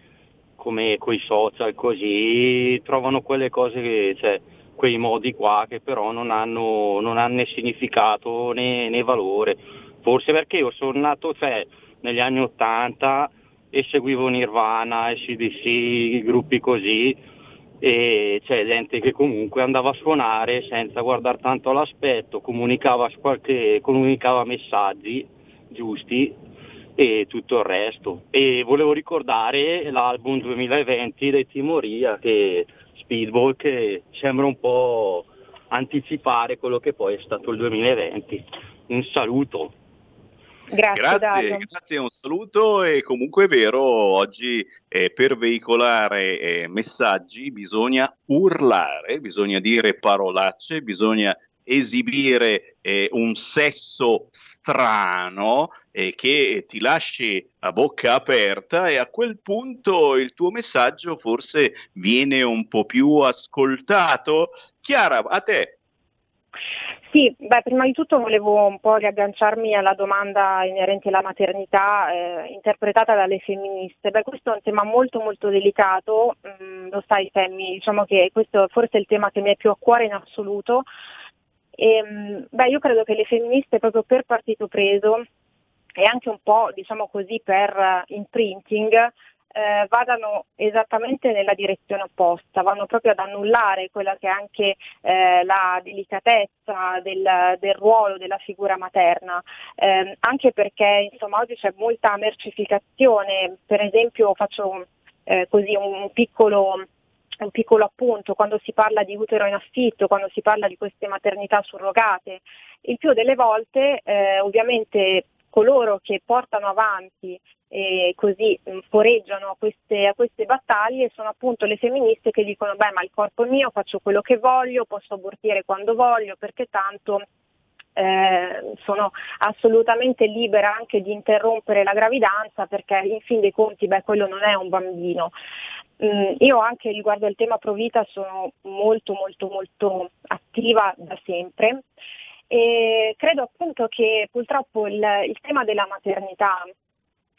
come coi social così trovano quelle cose che, cioè, quei modi qua che però non hanno, non hanno né significato né, né valore. Forse perché io sono nato cioè, negli anni Ottanta e seguivo Nirvana, SDC, gruppi così e c'è gente che comunque andava a suonare senza guardare tanto all'aspetto, comunicava, qualche, comunicava messaggi giusti e tutto il resto. E volevo ricordare l'album 2020 dei Timoria, che Speedball, che sembra un po' anticipare quello che poi è stato il 2020. Un saluto. Grazie, Dario. grazie, un saluto e comunque è vero, oggi eh, per veicolare eh, messaggi bisogna urlare, bisogna dire parolacce, bisogna esibire eh, un sesso strano eh, che ti lasci a bocca aperta e a quel punto il tuo messaggio forse viene un po' più ascoltato. Chiara, a te. Sì, beh, prima di tutto volevo un po' riagganciarmi alla domanda inerente alla maternità eh, interpretata dalle femministe. Beh, questo è un tema molto molto delicato, mm, lo sai Femmi, diciamo che questo forse è il tema che mi è più a cuore in assoluto. E, mm, beh, io credo che le femministe proprio per partito preso e anche un po' diciamo così per uh, imprinting eh, vadano esattamente nella direzione opposta, vanno proprio ad annullare quella che è anche eh, la delicatezza del, del, ruolo della figura materna, eh, anche perché insomma, oggi c'è molta mercificazione, per esempio faccio eh, così un piccolo un piccolo appunto, quando si parla di utero in affitto, quando si parla di queste maternità surrogate, il più delle volte eh, ovviamente coloro che portano avanti e così mh, foreggiano a queste, a queste, battaglie sono appunto le femministe che dicono beh ma il corpo è mio, faccio quello che voglio, posso abortire quando voglio perché tanto eh, sono assolutamente libera anche di interrompere la gravidanza perché in fin dei conti beh, quello non è un bambino. Mm, io anche riguardo al tema Provita sono molto molto molto attiva da sempre e credo appunto che purtroppo il, il tema della maternità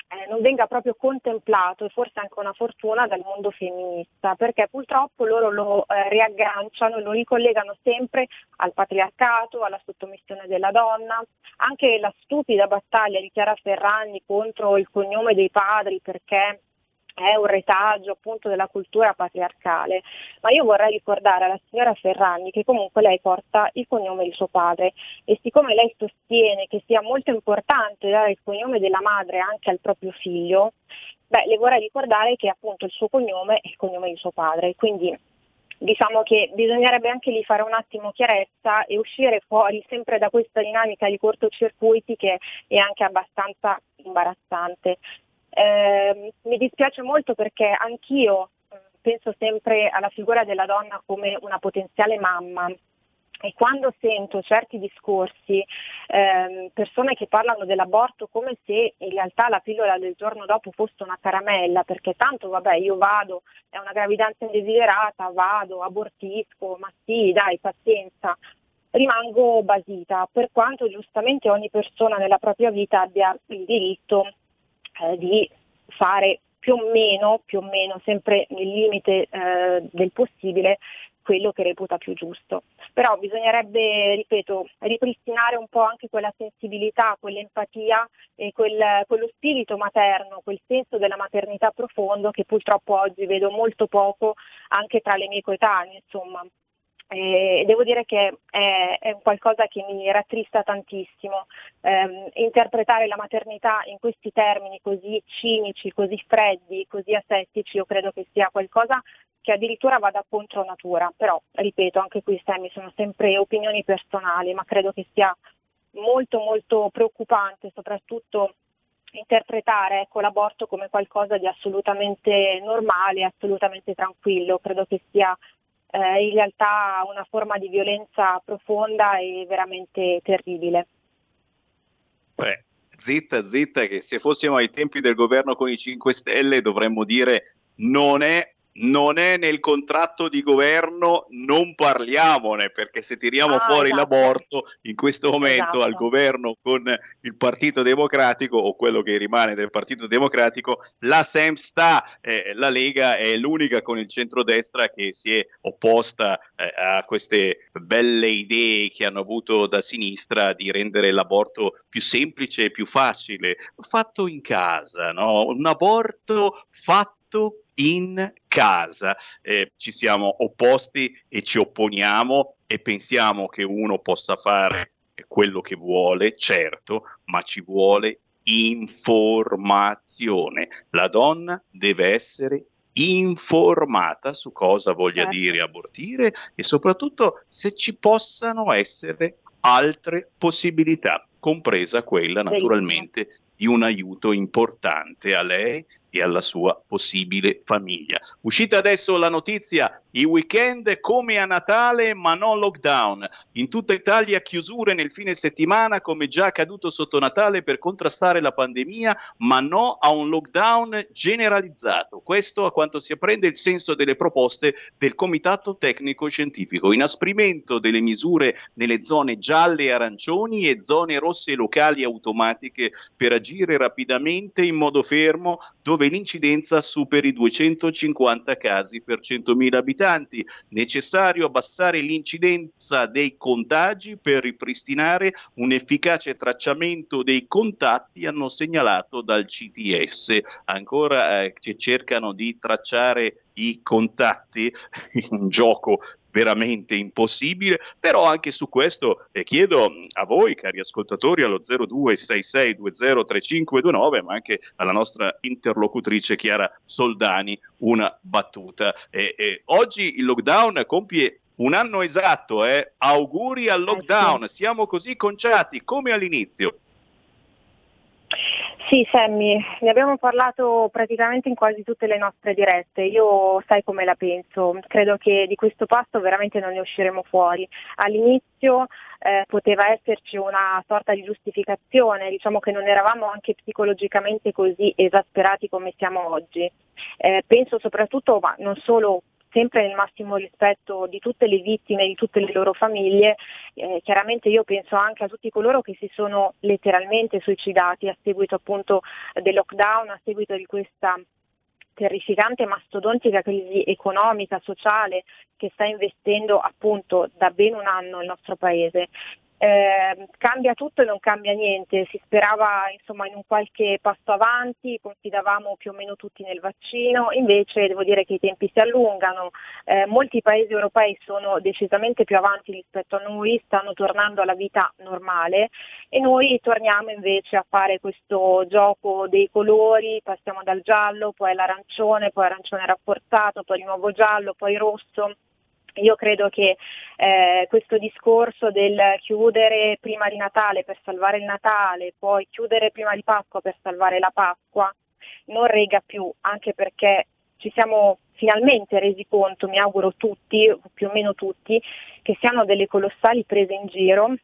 eh, non venga proprio contemplato e forse anche una fortuna dal mondo femminista, perché purtroppo loro lo eh, riagganciano, lo ricollegano sempre al patriarcato, alla sottomissione della donna, anche la stupida battaglia di Chiara Ferragni contro il cognome dei padri perché è un retaggio appunto della cultura patriarcale, ma io vorrei ricordare alla signora Ferragni che comunque lei porta il cognome di suo padre e siccome lei sostiene che sia molto importante dare il cognome della madre anche al proprio figlio, beh, le vorrei ricordare che appunto il suo cognome è il cognome di suo padre, quindi diciamo che bisognerebbe anche lì fare un attimo chiarezza e uscire fuori sempre da questa dinamica di cortocircuiti che è anche abbastanza imbarazzante. Eh, mi dispiace molto perché anch'io eh, penso sempre alla figura della donna come una potenziale mamma. E quando sento certi discorsi, ehm, persone che parlano dell'aborto come se in realtà la pillola del giorno dopo fosse una caramella, perché tanto vabbè io vado, è una gravidanza indesiderata, vado, abortisco, ma sì, dai, pazienza, rimango basita, per quanto giustamente ogni persona nella propria vita abbia il diritto eh, di fare più o meno, più o meno sempre nel limite eh, del possibile quello che reputa più giusto. Però bisognerebbe, ripeto, ripristinare un po' anche quella sensibilità, quell'empatia e quel, quello spirito materno, quel senso della maternità profondo che purtroppo oggi vedo molto poco anche tra le mie coetanee, insomma. E devo dire che è, è qualcosa che mi rattrista tantissimo. Eh, interpretare la maternità in questi termini così cinici, così freddi, così asettici, io credo che sia qualcosa che addirittura vada contro natura. Però, ripeto, anche qui Sammy sono sempre opinioni personali, ma credo che sia molto molto preoccupante, soprattutto interpretare ecco, l'aborto come qualcosa di assolutamente normale, assolutamente tranquillo. Credo che sia eh, in realtà una forma di violenza profonda e veramente terribile. Beh, zitta, zitta, che se fossimo ai tempi del governo con i 5 Stelle dovremmo dire non è non è nel contratto di governo, non parliamone, perché se tiriamo ah, fuori esatto. l'aborto in questo momento esatto. al governo con il Partito Democratico o quello che rimane del Partito Democratico, la SEM sta, eh, la Lega è l'unica con il centrodestra che si è opposta eh, a queste belle idee che hanno avuto da sinistra di rendere l'aborto più semplice e più facile, fatto in casa, no? un aborto fatto fatto in casa. Eh, ci siamo opposti e ci opponiamo e pensiamo che uno possa fare quello che vuole, certo, ma ci vuole informazione. La donna deve essere informata su cosa voglia Certo. dire abortire e soprattutto se ci possano essere altre possibilità, compresa quella naturalmente di un aiuto importante a lei e alla sua possibile famiglia. Uscita adesso la notizia, i weekend come a Natale ma non lockdown. In tutta Italia chiusure nel fine settimana come già accaduto sotto Natale per contrastare la pandemia, ma no a un lockdown generalizzato. Questo a quanto si apprende il senso delle proposte del Comitato Tecnico Scientifico. Inasprimento delle misure nelle zone gialle e arancioni e zone rosse locali automatiche per agire rapidamente in modo fermo dove l'incidenza superi i 250 casi per 100.000 abitanti. Necessario abbassare l'incidenza dei contagi per ripristinare un efficace tracciamento dei contatti, hanno segnalato dal CTS. Ancora eh, cercano di tracciare i contatti, un gioco veramente impossibile, però anche su questo eh, chiedo a voi cari ascoltatori allo 0266203529 ma anche alla nostra interlocutrice Chiara Soldani una battuta. Eh, eh, oggi il lockdown compie un anno esatto, eh. auguri al lockdown, siamo così conciati come all'inizio. Sì, Sammy, ne abbiamo parlato praticamente in quasi tutte le nostre dirette. Io sai come la penso, credo che di questo passo veramente non ne usciremo fuori. All'inizio eh, poteva esserci una sorta di giustificazione, diciamo che non eravamo anche psicologicamente così esasperati come siamo oggi. Eh, penso soprattutto, ma non solo sempre nel massimo rispetto di tutte le vittime, di tutte le loro famiglie, eh, chiaramente io penso anche a tutti coloro che si sono letteralmente suicidati a seguito appunto del lockdown, a seguito di questa terrificante e mastodontica crisi economica, sociale che sta investendo appunto da ben un anno il nostro paese. Eh, cambia tutto e non cambia niente, si sperava insomma in un qualche passo avanti, confidavamo più o meno tutti nel vaccino, invece devo dire che i tempi si allungano, eh, molti paesi europei sono decisamente più avanti rispetto a noi, stanno tornando alla vita normale. E noi torniamo invece a fare questo gioco dei colori, passiamo dal giallo, poi all'arancione, poi arancione rafforzato, poi di nuovo giallo, poi rosso. Io credo che eh, questo discorso del chiudere prima di Natale per salvare il Natale, poi chiudere prima di Pasqua per salvare la Pasqua, non rega più, anche perché ci siamo finalmente resi conto, mi auguro tutti, più o meno tutti, che siano delle colossali prese in giro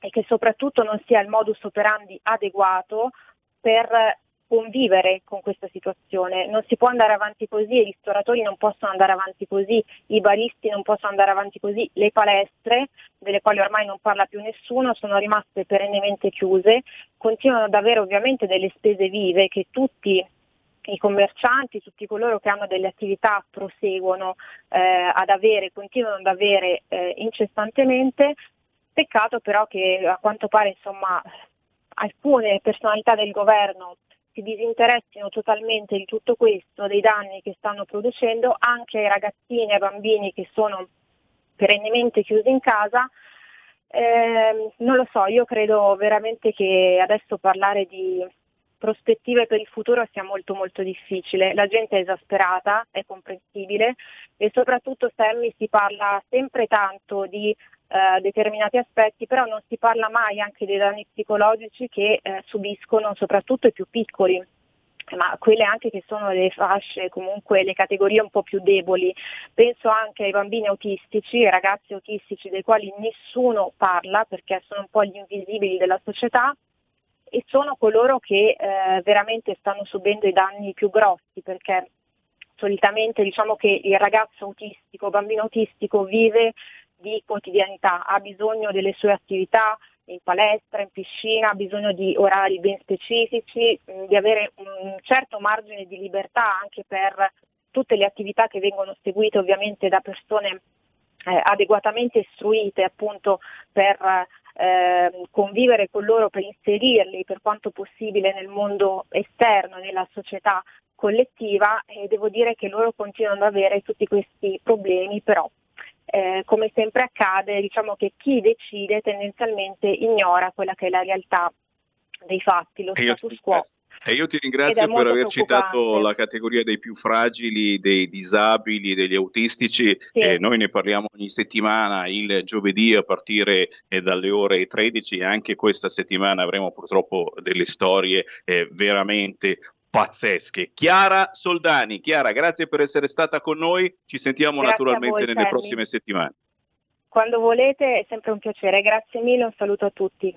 e che soprattutto non sia il modus operandi adeguato per convivere con questa situazione. Non si può andare avanti così, i ristoratori non possono andare avanti così, i baristi non possono andare avanti così, le palestre, delle quali ormai non parla più nessuno, sono rimaste perennemente chiuse, continuano ad avere ovviamente delle spese vive che tutti i commercianti, tutti coloro che hanno delle attività proseguono eh, ad avere, continuano ad avere eh, incessantemente. Peccato però che a quanto pare insomma, alcune personalità del governo si disinteressino totalmente di tutto questo, dei danni che stanno producendo anche ai ragazzini e ai bambini che sono perennemente chiusi in casa. Eh, non lo so, io credo veramente che adesso parlare di prospettive per il futuro sia molto molto difficile. La gente è esasperata, è comprensibile e soprattutto Sammy si parla sempre tanto di eh, determinati aspetti, però non si parla mai anche dei danni psicologici che eh, subiscono soprattutto i più piccoli ma quelle anche che sono le fasce, comunque le categorie un po' più deboli. Penso anche ai bambini autistici, ai ragazzi autistici dei quali nessuno parla perché sono un po' gli invisibili della società e sono coloro che eh, veramente stanno subendo i danni più grossi perché solitamente diciamo che il ragazzo autistico, bambino autistico vive di quotidianità, ha bisogno delle sue attività in palestra, in piscina, ha bisogno di orari ben specifici, mh, di avere un certo margine di libertà anche per tutte le attività che vengono seguite ovviamente da persone eh, adeguatamente istruite appunto per eh, convivere con loro, per inserirli per quanto possibile nel mondo esterno, nella società collettiva e devo dire che loro continuano ad avere tutti questi problemi, però eh, come sempre accade, diciamo che chi decide tendenzialmente ignora quella che è la realtà dei fatti, lo E status quo. e io ti ringrazio per aver citato la categoria dei più fragili, dei disabili, degli autistici. Eh, noi ne parliamo ogni settimana, il giovedì a partire eh, dalle ore 13 e anche questa settimana avremo purtroppo delle storie eh, veramente pazzesche. Chiara Soldani, Chiara, grazie per essere stata con noi. Ci sentiamo Grazie naturalmente voi, nelle Sammy. prossime settimane. Quando volete è sempre un piacere, grazie mille, un saluto a tutti.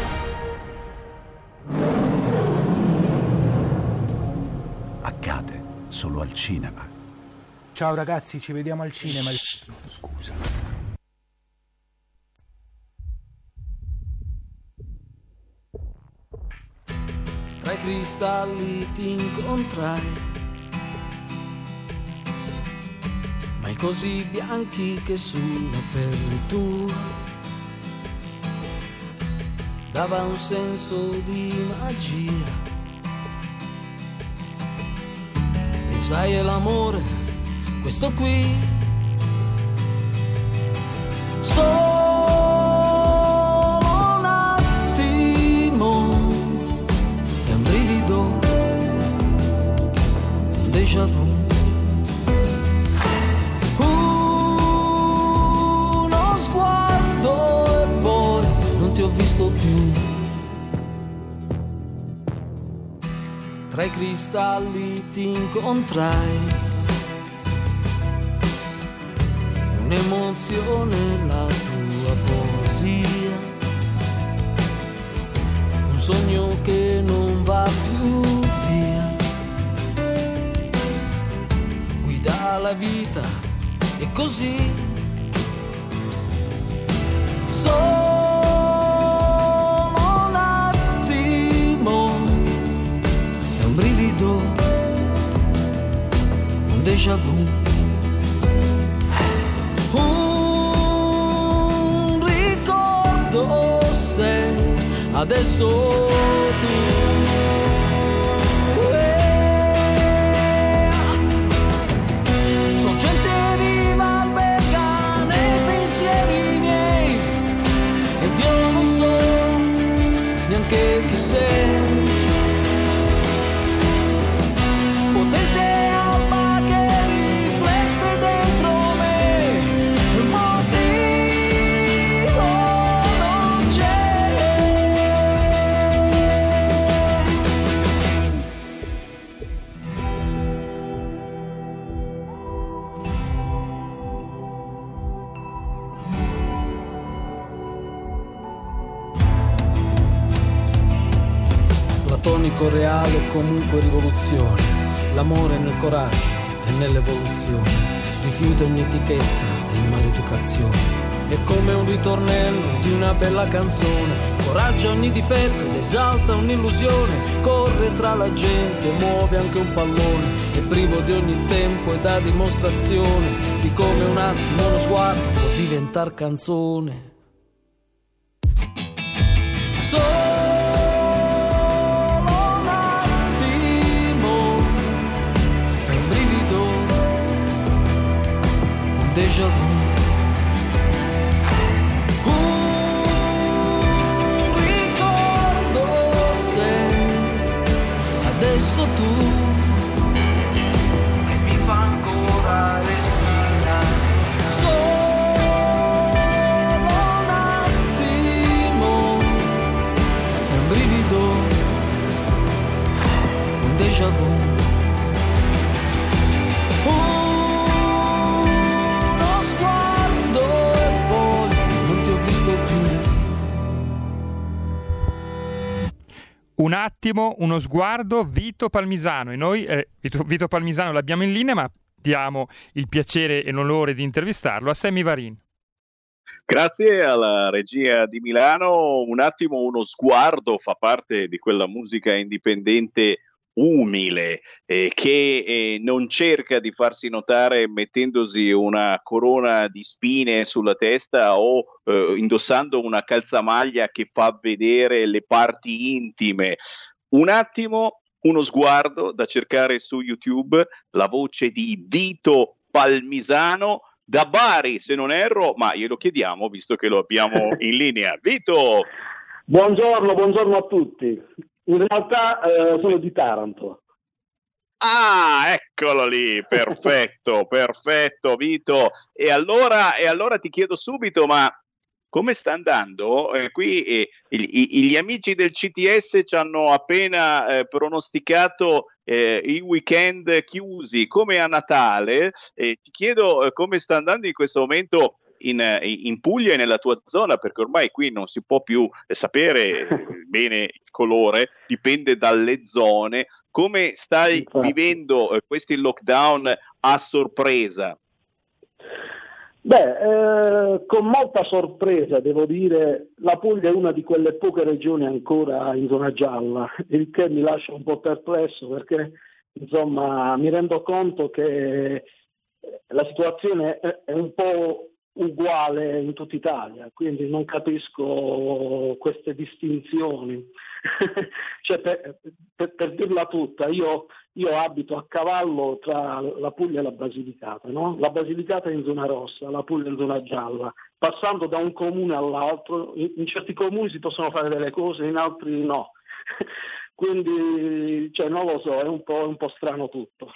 Accade solo al cinema. Ciao ragazzi, ci vediamo al cinema. Scusa. Tra i cristalli ti incontrai, mai così bianchi che sulla pelle tua dava un senso di magia. Pensai è l'amore, questo qui. Solo I cristalli ti incontrai. Un'emozione, la tua poesia. Un sogno che non va più via. Guida la vita e così. Déjà vu. Un ricordo se adesso tu unico reale e comunque rivoluzione. L'amore nel coraggio e nell'evoluzione. Rifiuta ogni etichetta e maleducazione. È come un ritornello di una bella canzone. Coraggia ogni difetto ed esalta un'illusione. Corre tra la gente, muove anche un pallone. È privo di ogni tempo e dà dimostrazione di come un attimo uno sguardo può diventare canzone. Solo déjà vu. Un ricordo se adesso tu attimo, uno sguardo, Vito Palmisano. E noi, eh, Vito, Vito Palmisano, l'abbiamo in linea, ma diamo il piacere e l'onore di intervistarlo a Sammy Varin. Grazie alla regia di Milano, un attimo uno sguardo fa parte di quella musica indipendente umile eh, che eh, non cerca di farsi notare mettendosi una corona di spine sulla testa o eh, indossando una calzamaglia che fa vedere le parti intime. Un attimo, uno sguardo da cercare su YouTube, la voce di Vito Palmisano da Bari, se non erro, ma glielo chiediamo visto che lo abbiamo in linea. Vito! Buongiorno, buongiorno a tutti. In realtà eh, sono di Taranto. Ah, eccolo lì, perfetto, perfetto, Vito. E allora, e allora ti chiedo subito, ma come sta andando? Eh, qui eh, i- i- gli amici del CTS ci hanno appena eh, pronosticato eh, i weekend chiusi come a Natale. Ti chiedo eh, come sta andando in questo momento in, eh, in Puglia e nella tua zona, perché ormai qui non si può più sapere bene il colore, dipende dalle zone. Come stai vivendo questi lockdown a sorpresa? Beh, eh, con molta sorpresa devo dire, la Puglia è una di quelle poche regioni ancora in zona gialla, il che mi lascia un po' perplesso perché insomma mi rendo conto che eh, la situazione è, è un po' uguale in tutta Italia, quindi non capisco queste distinzioni. cioè, per, per- per dirla tutta, io, io abito a cavallo tra la Puglia e la Basilicata, no? la Basilicata è in zona rossa, la Puglia è in zona gialla, passando da un comune all'altro, in, in certi comuni si possono fare delle cose, in altri no. Quindi, cioè, non lo so, è un po', un po' strano tutto.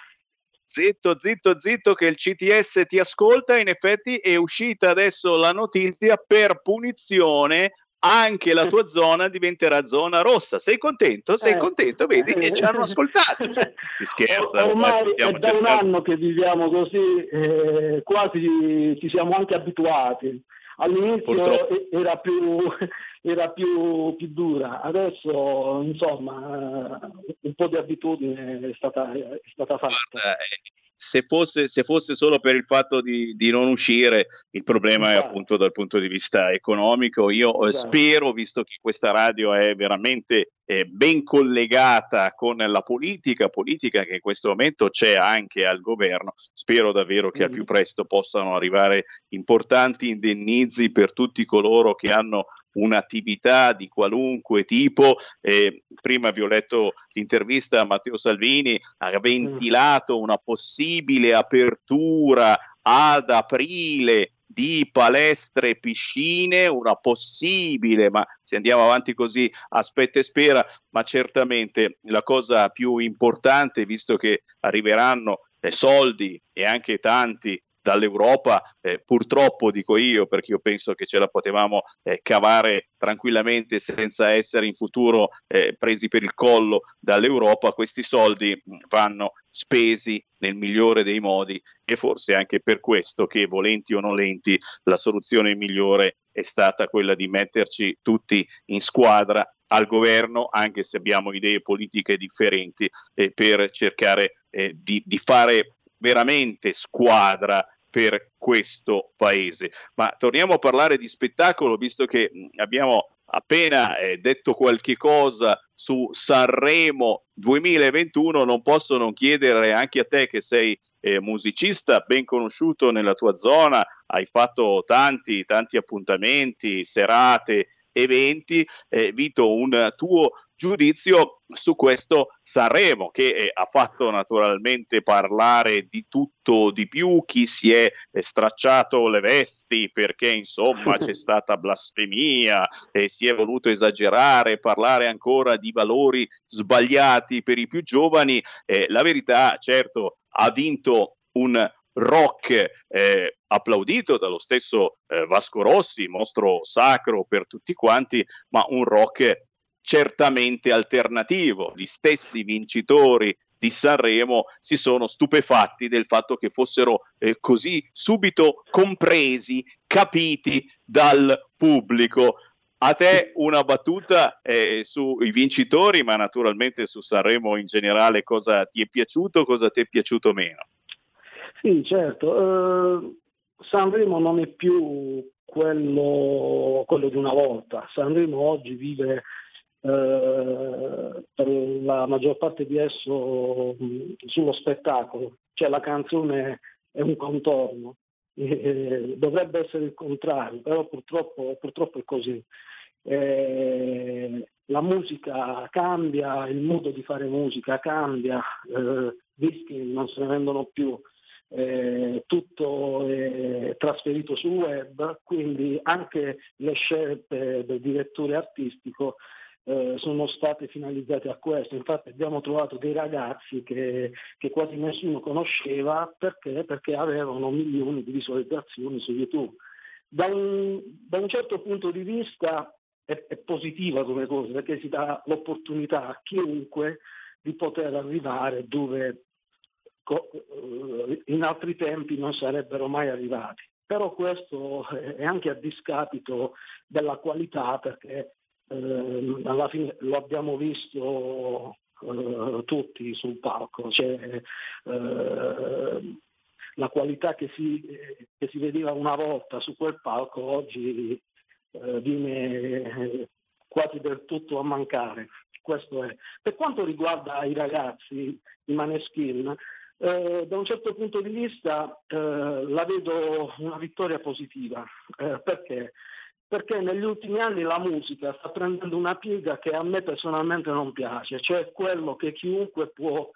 Zitto, zitto, zitto, che il CTS ti ascolta. In effetti è uscita adesso la notizia per punizione. Anche la tua zona diventerà zona rossa. Sei contento? Sei Eh. contento? Vedi che ci hanno ascoltato. Si scherza, Ormai è da un anno che viviamo così, eh, quasi ci siamo anche abituati. All'inizio Purtroppo. era, più, era più, più dura, adesso insomma eh, un po' di abitudine è stata, è stata fatta. Guarda, eh, se fosse, se fosse solo per il fatto di, di non uscire, il problema è Infatti. appunto dal punto di vista economico. Io eh, Esatto. spero, visto che questa radio è veramente eh, ben collegata con la politica, politica che in questo momento c'è anche al governo, spero davvero che al più presto possano arrivare importanti indennizi per tutti coloro che hanno un'attività di qualunque tipo. Eh, prima vi ho letto l'intervista a Matteo Salvini, ha ventilato una possibile apertura ad aprile di palestre e piscine, una possibile, ma se andiamo avanti così aspetta e spera, ma certamente la cosa più importante, visto che arriveranno soldi e anche tanti dall'Europa, eh, purtroppo dico io, perché io penso che ce la potevamo eh, cavare tranquillamente senza essere in futuro eh, presi per il collo dall'Europa, questi soldi mh, vanno spesi nel migliore dei modi e forse anche per questo che volenti o nolenti la soluzione migliore è stata quella di metterci tutti in squadra al governo, anche se abbiamo idee politiche differenti, eh, per cercare eh, di, di fare veramente squadra per questo paese. Ma torniamo a parlare di spettacolo, visto che abbiamo appena eh, detto qualche cosa su Sanremo 2021, non posso non chiedere anche a te che sei eh, musicista ben conosciuto nella tua zona, hai fatto tanti, tanti appuntamenti, serate, eventi, eh, Vito, un tuo giudizio su questo Sanremo che eh, ha fatto naturalmente parlare di tutto di più, chi si è eh, stracciato le vesti perché insomma c'è stata blasfemia e si è voluto esagerare, parlare ancora di valori sbagliati per i più giovani, eh, la verità certo ha vinto un rock eh, applaudito dallo stesso eh, Vasco Rossi, mostro sacro per tutti quanti, ma un rock certamente alternativo. Gli stessi vincitori di Sanremo si sono stupefatti del fatto che fossero eh, così subito compresi, capiti dal pubblico. A te una battuta eh, sui vincitori, ma naturalmente su Sanremo in generale, cosa ti è piaciuto, cosa ti è piaciuto meno? Sì, certo. Uh, Sanremo non è più quello, quello, di una volta. Sanremo oggi vive uh, per la maggior parte di esso sullo spettacolo, cioè la canzone è un contorno. Eh, dovrebbe essere il contrario, però purtroppo, purtroppo è così. Eh, la musica cambia, il modo di fare musica cambia, eh, dischi non se ne vendono più, eh, tutto è trasferito sul web, quindi anche le scelte del direttore artistico eh, sono state finalizzate a questo. Infatti abbiamo trovato dei ragazzi che, che quasi nessuno conosceva perché? perché avevano milioni di visualizzazioni su YouTube. Da un, da un certo punto di vista è, è positiva come cosa perché si dà l'opportunità a chiunque di poter arrivare dove eh, in altri tempi non sarebbero mai arrivati. Però questo è anche a discapito della qualità perché eh, alla fine lo abbiamo visto eh, tutti sul palco, cioè, eh, la qualità che si, che si, vedeva una volta su quel palco oggi eh, viene quasi del tutto a mancare. Questo è. Per quanto riguarda i ragazzi, i maneskin, eh, da un certo punto di vista eh, la vedo una vittoria positiva. Eh, perché? Perché negli ultimi anni la musica sta prendendo una piega che a me personalmente non piace, cioè quello che chiunque può,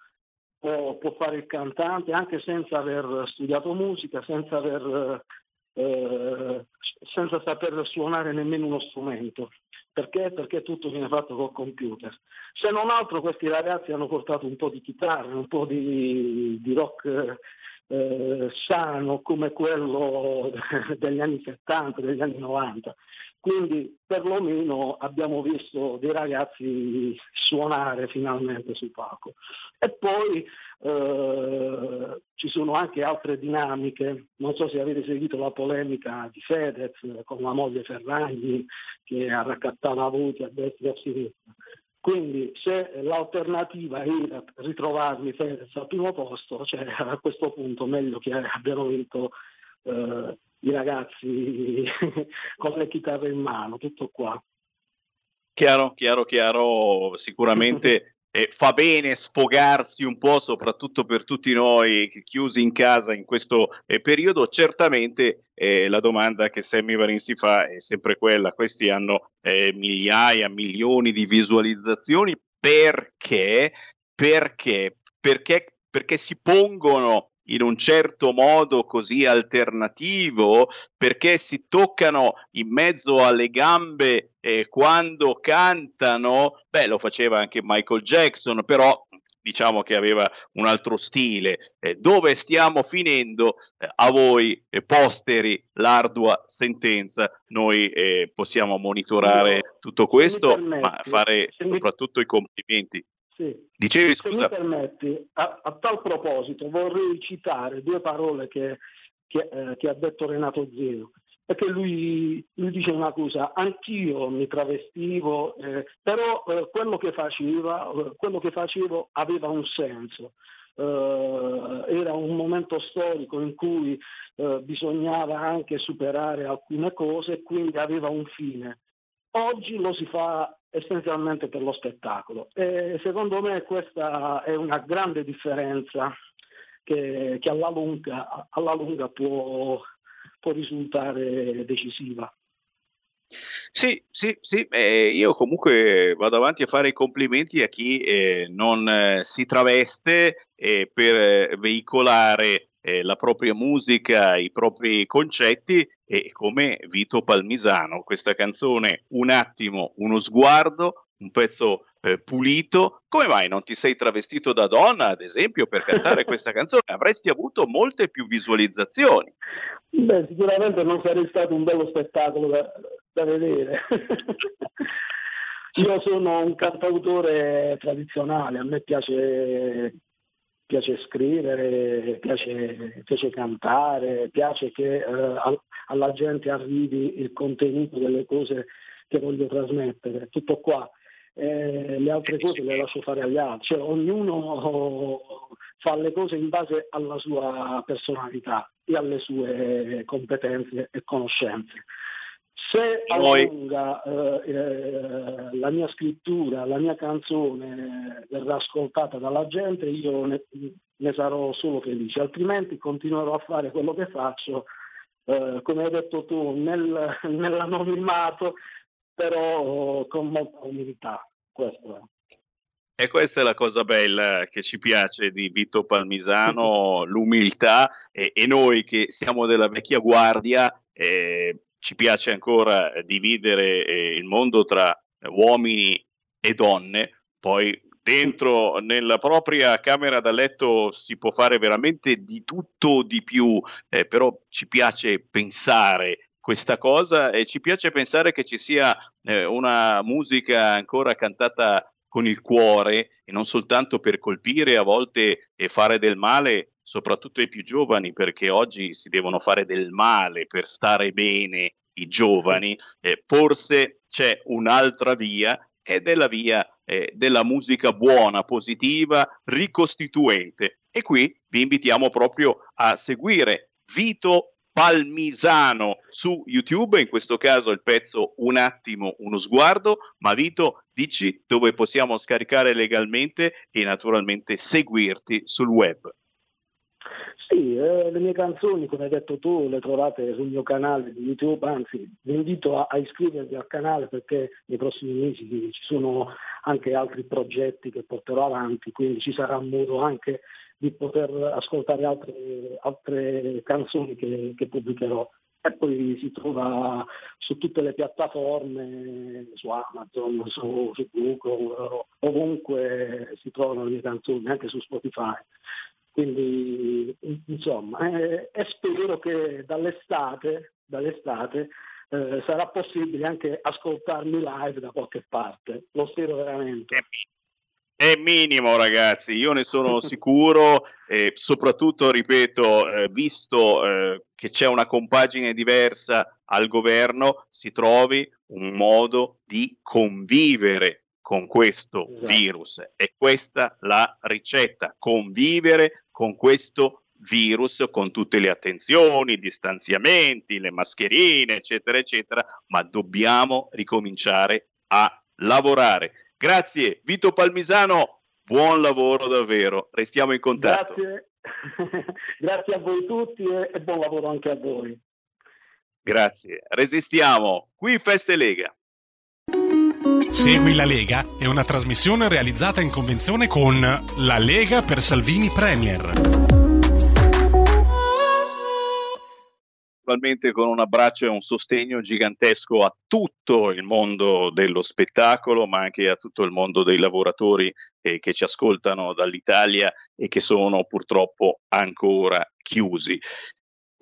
può, può fare il cantante anche senza aver studiato musica, senza aver eh, senza saper suonare nemmeno uno strumento. Perché? Perché tutto viene fatto col computer. Se non altro questi ragazzi hanno portato un po' di chitarra, un po' di, di rock eh, sano come quello degli anni 70, degli anni 90. Quindi perlomeno abbiamo visto dei ragazzi suonare finalmente sul palco. E poi eh, ci sono anche altre dinamiche, non so se avete seguito la polemica di Fedez con la moglie Ferragni che ha raccattato avuti a destra e a sinistra. Quindi se l'alternativa era ritrovarmi Fedez al primo posto, cioè a questo punto meglio che abbiano vinto eh, i ragazzi con le chitarre in mano, tutto qua. Chiaro, chiaro, chiaro, sicuramente eh, fa bene sfogarsi un po', soprattutto per tutti noi chiusi in casa in questo eh, periodo. Certamente eh, la domanda che Sammy Varin si fa è sempre quella: questi hanno eh, migliaia, milioni di visualizzazioni perché? Perché? Perché, perché si pongono in un certo modo così alternativo perché si toccano in mezzo alle gambe eh, quando cantano, beh lo faceva anche Michael Jackson, però diciamo che aveva un altro stile. Eh, dove stiamo finendo? Eh, a voi eh, posteri l'ardua sentenza. Noi eh, possiamo monitorare tutto questo, ma fare soprattutto i complimenti sì. Dicevi, Se mi permetti, a, a, tal proposito vorrei citare due parole che, che, eh, che ha detto Renato Zeno. perché lui, lui dice una cosa, anch'io mi travestivo, eh, però eh, quello, che faceva, eh, quello che facevo aveva un senso. Uh, era un momento storico in cui uh, bisognava anche superare alcune cose e quindi aveva un fine. Oggi lo si fa essenzialmente per lo spettacolo e secondo me questa è una grande differenza che, che alla, lunga, alla lunga può, può risultare decisiva. Sì, sì, sì, eh, io comunque vado avanti a fare i complimenti a chi eh, non eh, si traveste eh, per eh, veicolare eh, la propria musica, i propri concetti e come Vito Palmisano, questa canzone Un attimo, uno sguardo, un pezzo eh, pulito. Come mai non ti sei travestito da donna, ad esempio, per cantare questa canzone? Avresti avuto molte più visualizzazioni. Beh, sicuramente non sarebbe stato un bello spettacolo da, da vedere. Io sono un cantautore tradizionale, a me piace, piace scrivere, piace, piace, cantare, piace che eh, alla gente arrivi il contenuto delle cose che voglio trasmettere, tutto qua. Eh, le altre cose le lascio fare agli altri, cioè, ognuno fa le cose in base alla sua personalità e alle sue competenze e conoscenze. Se alla lunga eh, eh, la mia scrittura, la mia canzone verrà ascoltata dalla gente, io ne, ne sarò solo felice, altrimenti continuerò a fare quello che faccio, eh, come hai detto tu, nel, nell'anonimato però con molta umiltà. Questo è. E questa è la cosa bella che ci piace di Vito Palmisano, l'umiltà e, e, noi che siamo della vecchia guardia eh, ci piace ancora dividere eh, il mondo tra uomini e donne, poi dentro nella propria camera da letto si può fare veramente di tutto di più, eh, però ci piace pensare questa cosa e ci piace pensare che ci sia eh, una musica ancora cantata con il cuore e non soltanto per colpire a volte e fare del male, soprattutto ai più giovani, perché oggi si devono fare del male per stare bene i giovani, eh, forse c'è un'altra via ed è la via eh, della musica buona, positiva, ricostituente. E qui vi invitiamo proprio a seguire Vito Palmisano su YouTube, in questo caso il pezzo Un attimo, uno sguardo, ma Vito dici dove possiamo scaricare legalmente e naturalmente seguirti sul web. Sì, eh, le mie canzoni, come hai detto tu, le trovate sul mio canale di YouTube, anzi vi invito a, a iscrivervi al canale perché nei prossimi mesi ci sono anche altri progetti che porterò avanti, quindi ci sarà modo anche di poter ascoltare altre, altre canzoni che, che pubblicherò e poi si trova su tutte le piattaforme, su Amazon, su, su Google, ovunque si trovano le mie canzoni, anche su Spotify. Quindi insomma, eh, e spero che dall'estate, dall'estate eh, sarà possibile anche ascoltarmi live da qualche parte, lo spero veramente. È minimo, ragazzi, io ne sono sicuro, e soprattutto, ripeto, eh, visto eh, che c'è una compagine diversa al governo, si trovi un modo di convivere con questo esatto. virus. È questa la ricetta, convivere con questo virus con tutte le attenzioni, i distanziamenti, le mascherine, eccetera, eccetera, ma dobbiamo ricominciare a lavorare. Grazie Vito Palmisano, buon lavoro davvero, restiamo in contatto. Grazie, Grazie a voi tutti e, e buon lavoro anche a voi. Grazie, resistiamo, qui Feste Lega. Segui la Lega è una trasmissione realizzata in convenzione con La Lega per Salvini Premier. principalmente con un abbraccio e un sostegno gigantesco a tutto il mondo dello spettacolo, ma anche a tutto il mondo dei lavoratori eh, che ci ascoltano dall'Italia e che sono purtroppo ancora chiusi.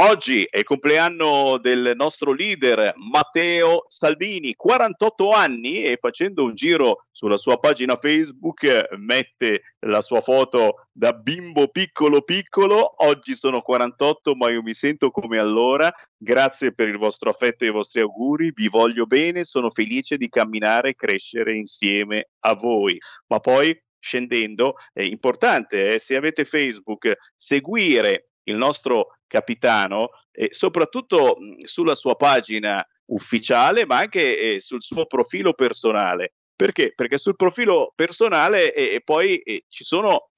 Oggi è il compleanno del nostro leader Matteo Salvini, 48 anni e facendo un giro sulla sua pagina Facebook mette la sua foto da bimbo piccolo piccolo. Oggi sono 48 ma io mi sento come allora. Grazie per il vostro affetto e i vostri auguri, vi voglio bene, sono felice di camminare e crescere insieme a voi. Ma poi scendendo è importante eh, se avete Facebook seguire il nostro capitano e soprattutto sulla sua pagina ufficiale ma anche eh, sul suo profilo personale. Perché? Perché sul profilo personale eh, poi eh, ci sono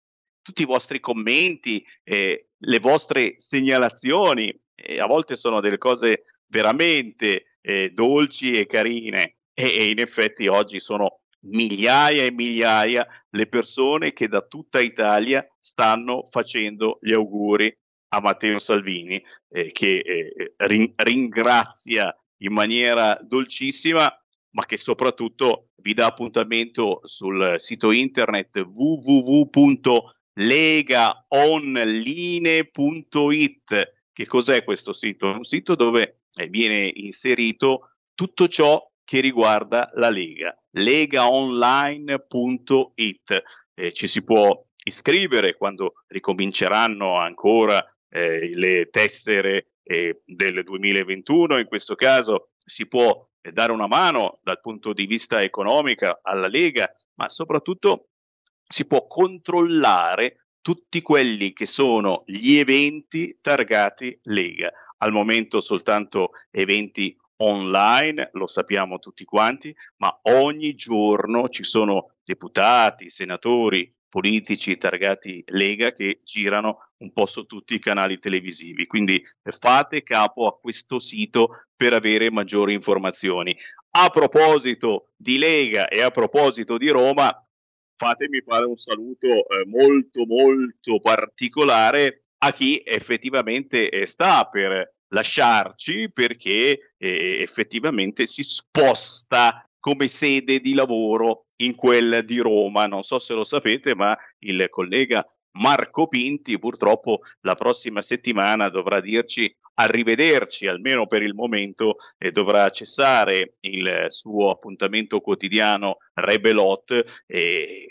tutti i vostri commenti, eh, le vostre segnalazioni, a volte sono delle cose veramente eh, dolci e carine. E, e, in effetti oggi sono migliaia e migliaia le persone che da tutta Italia stanno facendo gli auguri a Matteo Salvini, eh, che eh, rin- ringrazia in maniera dolcissima, ma che soprattutto vi dà appuntamento sul sito internet www.legaonline.it. Che cos'è questo sito? È un sito dove eh, viene inserito tutto ciò che riguarda la Lega, legaonline.it. Eh, ci si può iscrivere quando ricominceranno ancora eh, le tessere eh, del 2021, in questo caso si può eh, dare una mano dal punto di vista economico alla Lega, ma soprattutto si può controllare tutti quelli che sono gli eventi targati Lega. Al momento soltanto eventi online, lo sappiamo tutti quanti, ma ogni giorno ci sono deputati, senatori, politici targati Lega che girano un po' su tutti i canali televisivi. Quindi fate capo a questo sito per avere maggiori informazioni. A proposito di Lega e a proposito di Roma, fatemi fare un saluto eh, molto molto particolare a chi effettivamente eh, sta per lasciarci perché eh, effettivamente si sposta come sede di lavoro in quella di Roma. Non so se lo sapete, ma il collega Marco Pinti purtroppo la prossima settimana dovrà dirci arrivederci, almeno per il momento, e dovrà cessare il suo appuntamento quotidiano Rebelot e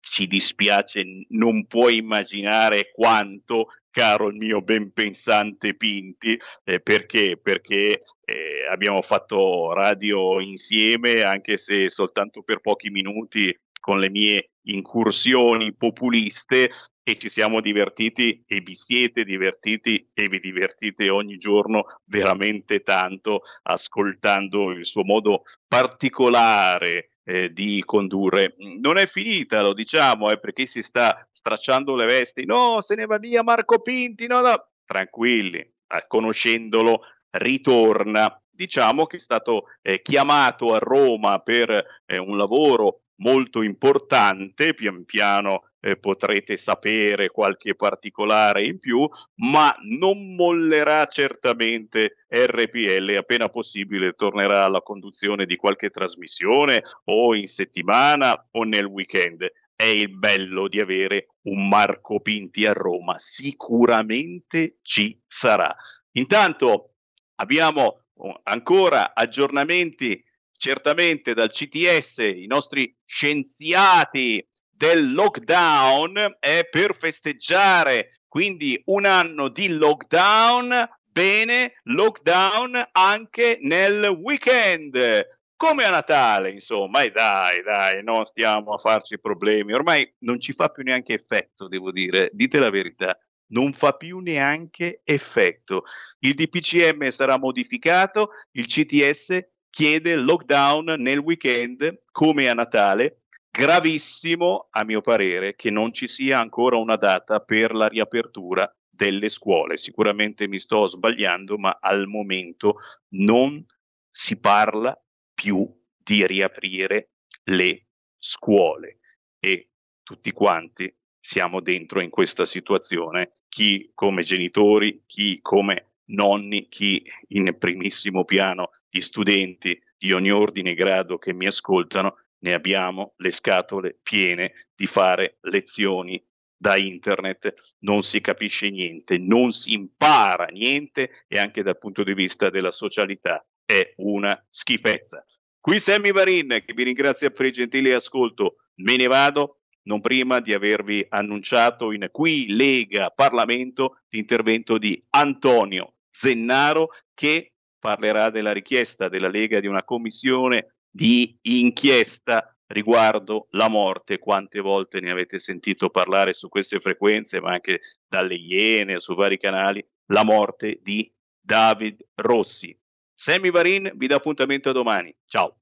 ci dispiace, non puoi immaginare quanto caro il mio ben pensante Pinti, eh, perché? Perché eh, abbiamo fatto radio insieme, anche se soltanto per pochi minuti con le mie incursioni populiste e ci siamo divertiti e vi siete divertiti e vi divertite ogni giorno veramente tanto ascoltando il suo modo particolare eh, di condurre. Non è finita, lo diciamo, eh, perché si sta stracciando le vesti. No, se ne va via Marco Pinti, no, no. Tranquilli, eh, conoscendolo, ritorna. Diciamo che è stato eh, chiamato a Roma per eh, un lavoro molto importante, pian piano eh, potrete sapere qualche particolare in più, ma non mollerà certamente RPL appena possibile tornerà alla conduzione di qualche trasmissione o in settimana o nel weekend. È il bello di avere un Marco Pinti a Roma, sicuramente ci sarà. Intanto abbiamo oh, ancora aggiornamenti certamente dal CTS, i nostri scienziati del lockdown è per festeggiare quindi un anno di lockdown. Bene, lockdown anche nel weekend. Come a Natale, insomma, e dai, dai, non stiamo a farci problemi. Ormai non ci fa più neanche effetto, devo dire, dite la verità non fa più neanche effetto. Il DPCM sarà modificato, il CTS chiede lockdown nel weekend come a Natale Gravissimo, a mio parere, che non ci sia ancora una data per la riapertura delle scuole. Sicuramente mi sto sbagliando, ma al momento non si parla più di riaprire le scuole e tutti quanti siamo dentro in questa situazione, chi come genitori, chi come nonni, chi in primissimo piano gli studenti di ogni ordine e grado che mi ascoltano ne abbiamo le scatole piene di fare lezioni da internet non si capisce niente, non si impara niente e anche dal punto di vista della socialità è una schifezza. Qui Sammy Varin che vi ringrazia per il gentile ascolto, me ne vado non prima di avervi annunciato in qui Lega Parlamento l'intervento di Antonio Zennaro che parlerà della richiesta della Lega di una commissione di inchiesta riguardo la morte. Quante volte ne avete sentito parlare su queste frequenze, ma anche dalle Iene, su vari canali, la morte di David Rossi. Sammy Varin vi dà appuntamento a domani. Ciao.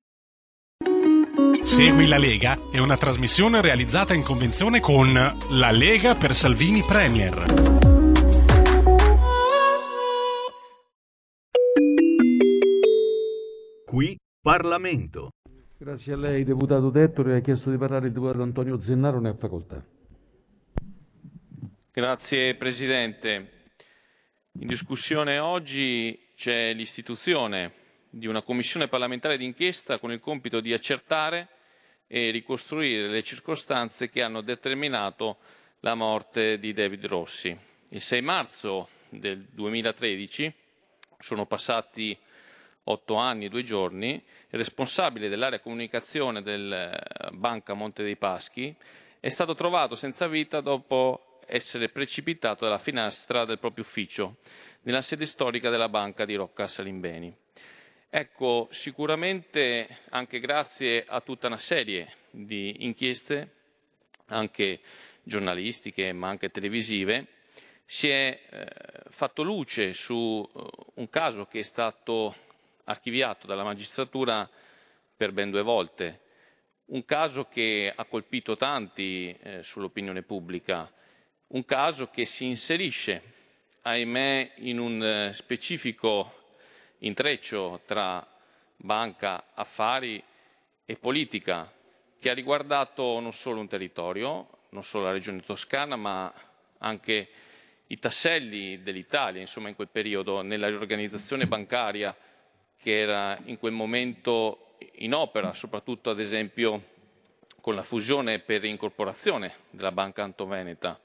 Segui la Lega è una trasmissione realizzata in convenzione con La Lega per Salvini Premier. Qui Parlamento. Grazie a lei, deputato Tettore. Ha chiesto di parlare il deputato Antonio Zennaro, ne ha facoltà. Grazie Presidente. In discussione oggi c'è l'istituzione di una commissione parlamentare d'inchiesta con il compito di accertare e ricostruire le circostanze che hanno determinato la morte di David Rossi. Il 6 marzo del 2013 sono passati otto anni e due giorni, il responsabile dell'area comunicazione del Banca Monte dei Paschi è stato trovato senza vita dopo essere precipitato dalla finestra del proprio ufficio nella sede storica della banca di Rocca Salimbeni. Ecco, sicuramente anche grazie a tutta una serie di inchieste, anche giornalistiche ma anche televisive, si è eh, fatto luce su uh, un caso che è stato archiviato dalla magistratura per ben due volte, un caso che ha colpito tanti eh, sull'opinione pubblica, un caso che si inserisce, ahimè, in un eh, specifico intreccio tra banca, affari e politica che ha riguardato non solo un territorio, non solo la regione toscana, ma anche i tasselli dell'Italia, insomma in quel periodo, nella riorganizzazione bancaria che era in quel momento in opera, soprattutto ad esempio con la fusione per incorporazione della Banca Antoveneta,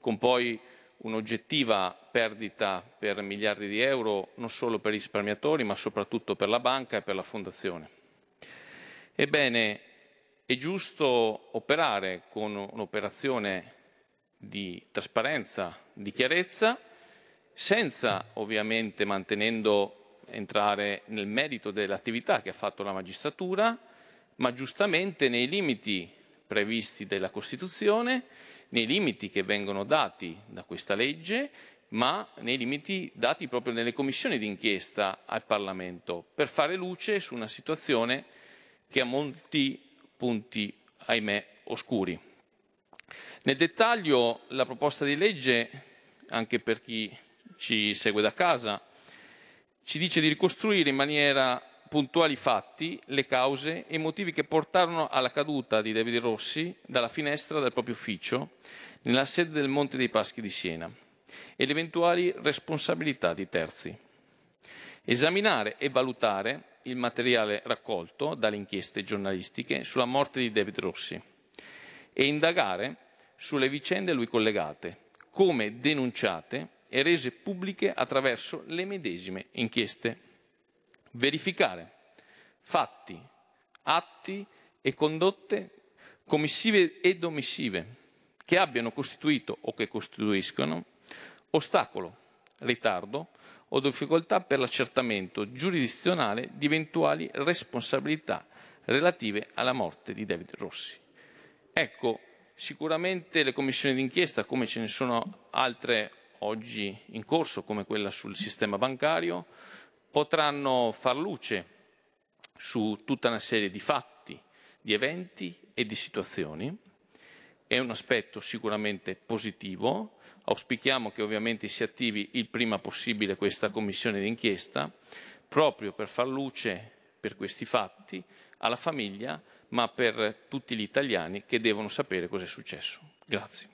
con poi un'oggettiva perdita per miliardi di euro non solo per i risparmiatori ma soprattutto per la banca e per la fondazione. Ebbene, è giusto operare con un'operazione di trasparenza, di chiarezza, senza ovviamente mantenendo entrare nel merito dell'attività che ha fatto la magistratura, ma giustamente nei limiti previsti dalla Costituzione, nei limiti che vengono dati da questa legge, ma nei limiti dati proprio nelle commissioni d'inchiesta al Parlamento, per fare luce su una situazione che ha molti punti, ahimè, oscuri. Nel dettaglio la proposta di legge, anche per chi ci segue da casa, ci dice di ricostruire in maniera puntuali i fatti, le cause e i motivi che portarono alla caduta di David Rossi dalla finestra del proprio ufficio nella sede del Monte dei Paschi di Siena e le eventuali responsabilità di terzi. Esaminare e valutare il materiale raccolto dalle inchieste giornalistiche sulla morte di David Rossi e indagare sulle vicende a lui collegate, come denunciate e rese pubbliche attraverso le medesime inchieste. Verificare fatti, atti e condotte commissive ed omissive che abbiano costituito o che costituiscono ostacolo, ritardo o difficoltà per l'accertamento giurisdizionale di eventuali responsabilità relative alla morte di David Rossi. Ecco, sicuramente le commissioni d'inchiesta, come ce ne sono altre oggi in corso, come quella sul sistema bancario, potranno far luce su tutta una serie di fatti, di eventi e di situazioni. È un aspetto sicuramente positivo. Auspichiamo che ovviamente si attivi il prima possibile questa commissione d'inchiesta, proprio per far luce per questi fatti alla famiglia, ma per tutti gli italiani che devono sapere cosa è successo. Grazie.